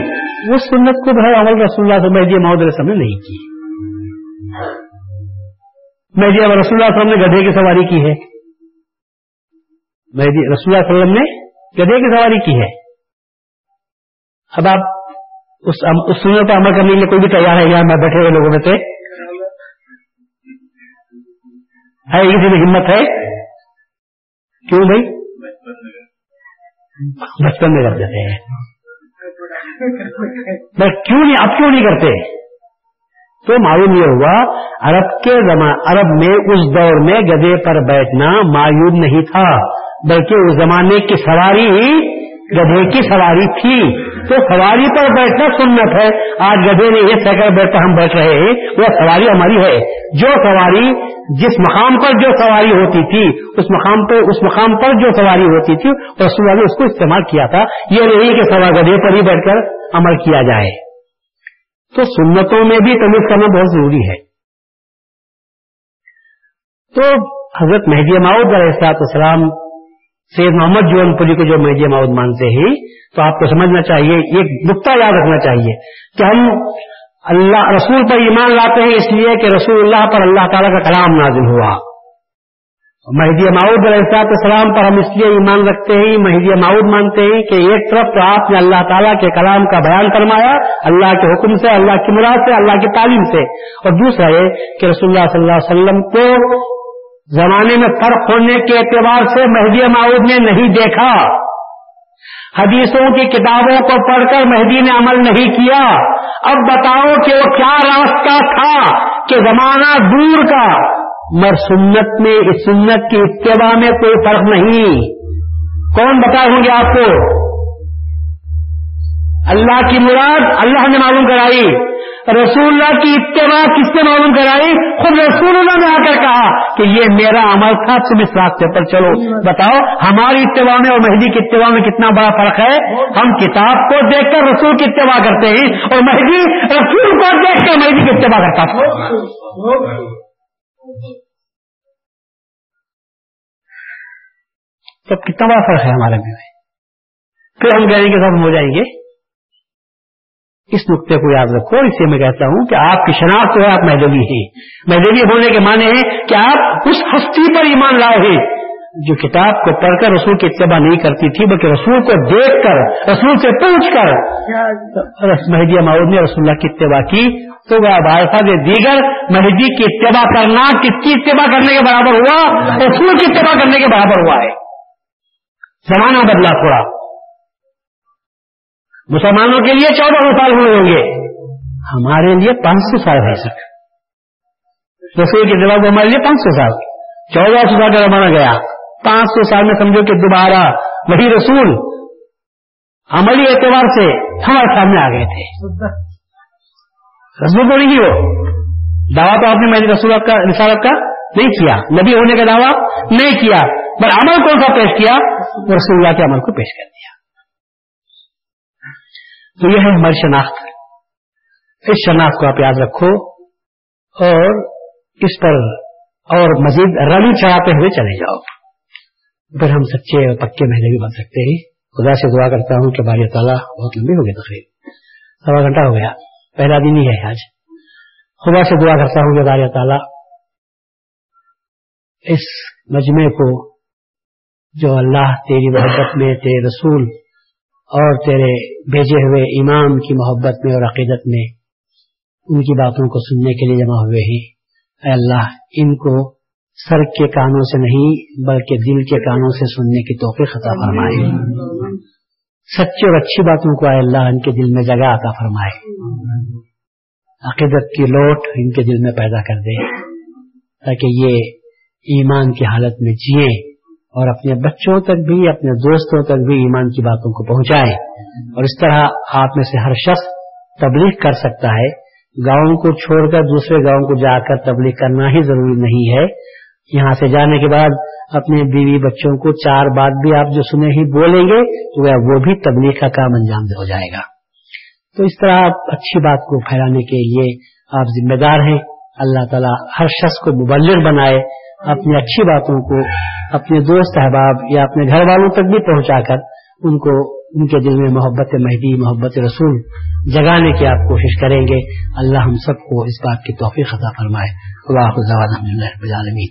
اس سنت کو بھائی عمل رسول اللہ سے مہدی معود رسم نے نہیں کی۔ مہدی رسول اللہ وسلم نے گدھے کی سواری کی ہے۔ مہدی رسول اللہ وسلم نے گدھے کی سواری کی ہے۔ اب آپ اس سنت پر عمل کرنے کے لیے کوئی بھی تیار ہے، یہاں میں بیٹھے ہوئے لوگوں میں سے ہے کسی میں ہمت ہے؟ کیوں بھائی؟ بچپن میں کر دیتے ہیں۔ کیوں نہیں اب کیوں نہیں کرتے؟ تو معلوم یہ ہوا، عرب کے زمان عرب میں اس دور میں گدے پر بیٹھنا معیوب نہیں تھا، بلکہ اس زمانے کی سواری ہی گدھے کی سواری تھی تو سواری پر بیٹھنا سنت ہے۔ آج گدھے نے یہ سیکل بیٹھ کر ہم بیٹھ رہے ہیں، وہ سواری ہماری ہے۔ جو سواری جس مقام پر جو سواری ہوتی تھی، اس مقام پر، اس مقام پر جو سواری ہوتی تھی، رسول نے اس کو استعمال کیا تھا۔ یہ نہیں کہ سوا گدھے پر ہی بیٹھ کر عمل کیا جائے۔ تو سنتوں میں بھی تمیز کرنا بہت ضروری ہے۔ تو حضرت مہدی ماؤد علیہ السلاط اسلام سید محمد جون پوری کو جو مہدی ماؤد مانتے ہیں، تو آپ کو سمجھنا چاہیے، ایک نقطہ یاد رکھنا چاہیے کہ ہم اللہ، رسول پر ایمان لاتے ہیں اس لیے کہ رسول اللہ پر اللہ تعالیٰ کا کلام نازل ہوا۔ مہدی معود علیہ السلام پر ہم اس لیے ایمان رکھتے ہیں مہدی معود مانتے ہیں کہ ایک طرف تو آپ نے اللہ تعالیٰ کے کلام کا بیان فرمایا، اللہ کے حکم سے، اللہ کی مراد سے، اللہ کی تعلیم سے۔ اور دوسرا یہ کہ رسول اللہ صلی اللہ علیہ وسلم کو زمانے میں فرق ہونے کے اعتبار سے مہدی معود نے نہیں دیکھا۔ حدیثوں کی کتابوں کو پڑھ کر مہدی نے عمل نہیں کیا۔ اب بتاؤ کہ وہ کیا راستہ تھا کہ زمانہ دور کا۔ مر سنت میں اس سنت کی اتباع میں کوئی فرق نہیں۔ کون بتا ہوں گے آپ کو؟ اللہ کی مراد اللہ نے معلوم کرائی۔ رسول اللہ کی اتباع کس نے معلوم کرائی؟ خود رسول اللہ نے آ کر کہا کہ یہ میرا عمل تھا، تم اس راستے پر چلو۔ بتاؤ، ہماری اتباع میں اور مہدی کی اتباع میں کتنا بڑا فرق ہے؟ ہم کتاب کو دیکھ کر رسول کی اتباع کرتے ہیں اور مہدی رسول کو دیکھ کر مہدی کی اتباع کرتا تھا۔ سب کتنا بڑا فرق ہے ہمارے میں؟ پھر ہم کہیں گے سب ہو جائیں گے۔ اس نقطے کو یاد رکھو، اس سے میں کہتا ہوں کہ آپ کی شناخت ہے، آپ محدودی ہیں۔ محدودی ہونے کے معنی ہے کہ آپ اس ہستی پر ایمان لائے ہیں جو کتاب کو پڑھ کر رسول کی اتباع نہیں کرتی تھی، بلکہ رسول کو دیکھ کر، رسول سے پوچھ کر۔ مہدی معود نے رسول اللہ کی اتباع کی، تو وہ بادشاہ دیگر مہدی کی اتباع کرنا، کس کی اتباع کرنے کے برابر ہوا؟ رسول کی اتباع کرنے کے برابر ہوا ہے۔ زمانہ بدلا تھوڑا مسلمانوں کے لیے چودہ سو سال ہوئے ہوں گے۔ ہمارے لیے پانچ سو سال ہے سر۔ رسول کے جواب ہمارے لیے پانچ سو سال۔ چودہ سو سال کا زمانہ گیا۔ پانچ سو سال میں سمجھو کہ دوبارہ وہی رسول عملی اعتبار سے ہمارے سامنے آ گئے تھے۔ رسول تو نہیں ہو۔ دعویٰ تو آپ نے میری رسول کا رسالت کا نہیں کیا۔ نبی ہونے کا دعویٰ نہیں کیا۔ پر عمل کون سا پیش کیا؟ رسول اللہ کے عمل کو پیش کر دیا تو یہ ہے ہماری شناخت۔ اس شناخت کو آپ یاد رکھو اور اس پر اور مزید رنگ چڑھاتے ہوئے چلے جاؤ۔ پھر ہم سچے اور پکے مہینے بھی بن سکتے ہیں۔ خدا سے دعا کرتا ہوں کہ باری تعالیٰ بہت لمبی ہو گئی تقریب۔ سوا گھنٹہ ہو گیا۔ پہلا دن ہی ہے آج۔ خدا سے دعا کرتا ہوں کہ باری تعالیٰ اس مجمع کو جو اللہ تیری محبت میں، تیرے رسول اور تیرے بھیجے ہوئے امام کی محبت میں اور عقیدت میں ان کی باتوں کو سننے کے لیے جمع ہوئے ہیں۔ اے اللہ، ان کو سر کے کانوں سے نہیں بلکہ دل کے کانوں سے سننے کی توفیق عطا فرمائے۔ سچے اور اچھی باتوں کو اے اللہ ان کے دل میں جگہ عطا فرمائے۔ عقیدت کی لوٹ ان کے دل میں پیدا کر دے تاکہ یہ ایمان کی حالت میں جیے۔ اور اپنے بچوں تک بھی، اپنے دوستوں تک بھی ایمان کی باتوں کو پہنچائے۔ اور اس طرح آپ میں سے ہر شخص تبلیغ کر سکتا ہے۔ گاؤں کو چھوڑ کر دوسرے گاؤں کو جا کر تبلیغ کرنا ہی ضروری نہیں ہے۔ یہاں سے جانے کے بعد اپنے بیوی بچوں کو چار بات بھی آپ جو سنے ہی بولیں گے تو وہ بھی تبلیغ کا کام انجام ہو جائے گا۔ تو اس طرح آپ اچھی بات کو پھیلانے کے لیے آپ ذمہ دار ہیں۔ اللہ تعالیٰ ہر شخص کو مبلغ بنائے۔ اپنی اچھی باتوں کو اپنے دوست احباب یا اپنے گھر والوں تک بھی پہنچا کر ان کو ان کے دل میں محبت مہدی، محبت رسول جگانے کی آپ کوشش کریں گے۔ اللہ ہم سب کو اس بات کی توفیق عطا فرمائے۔ اللہ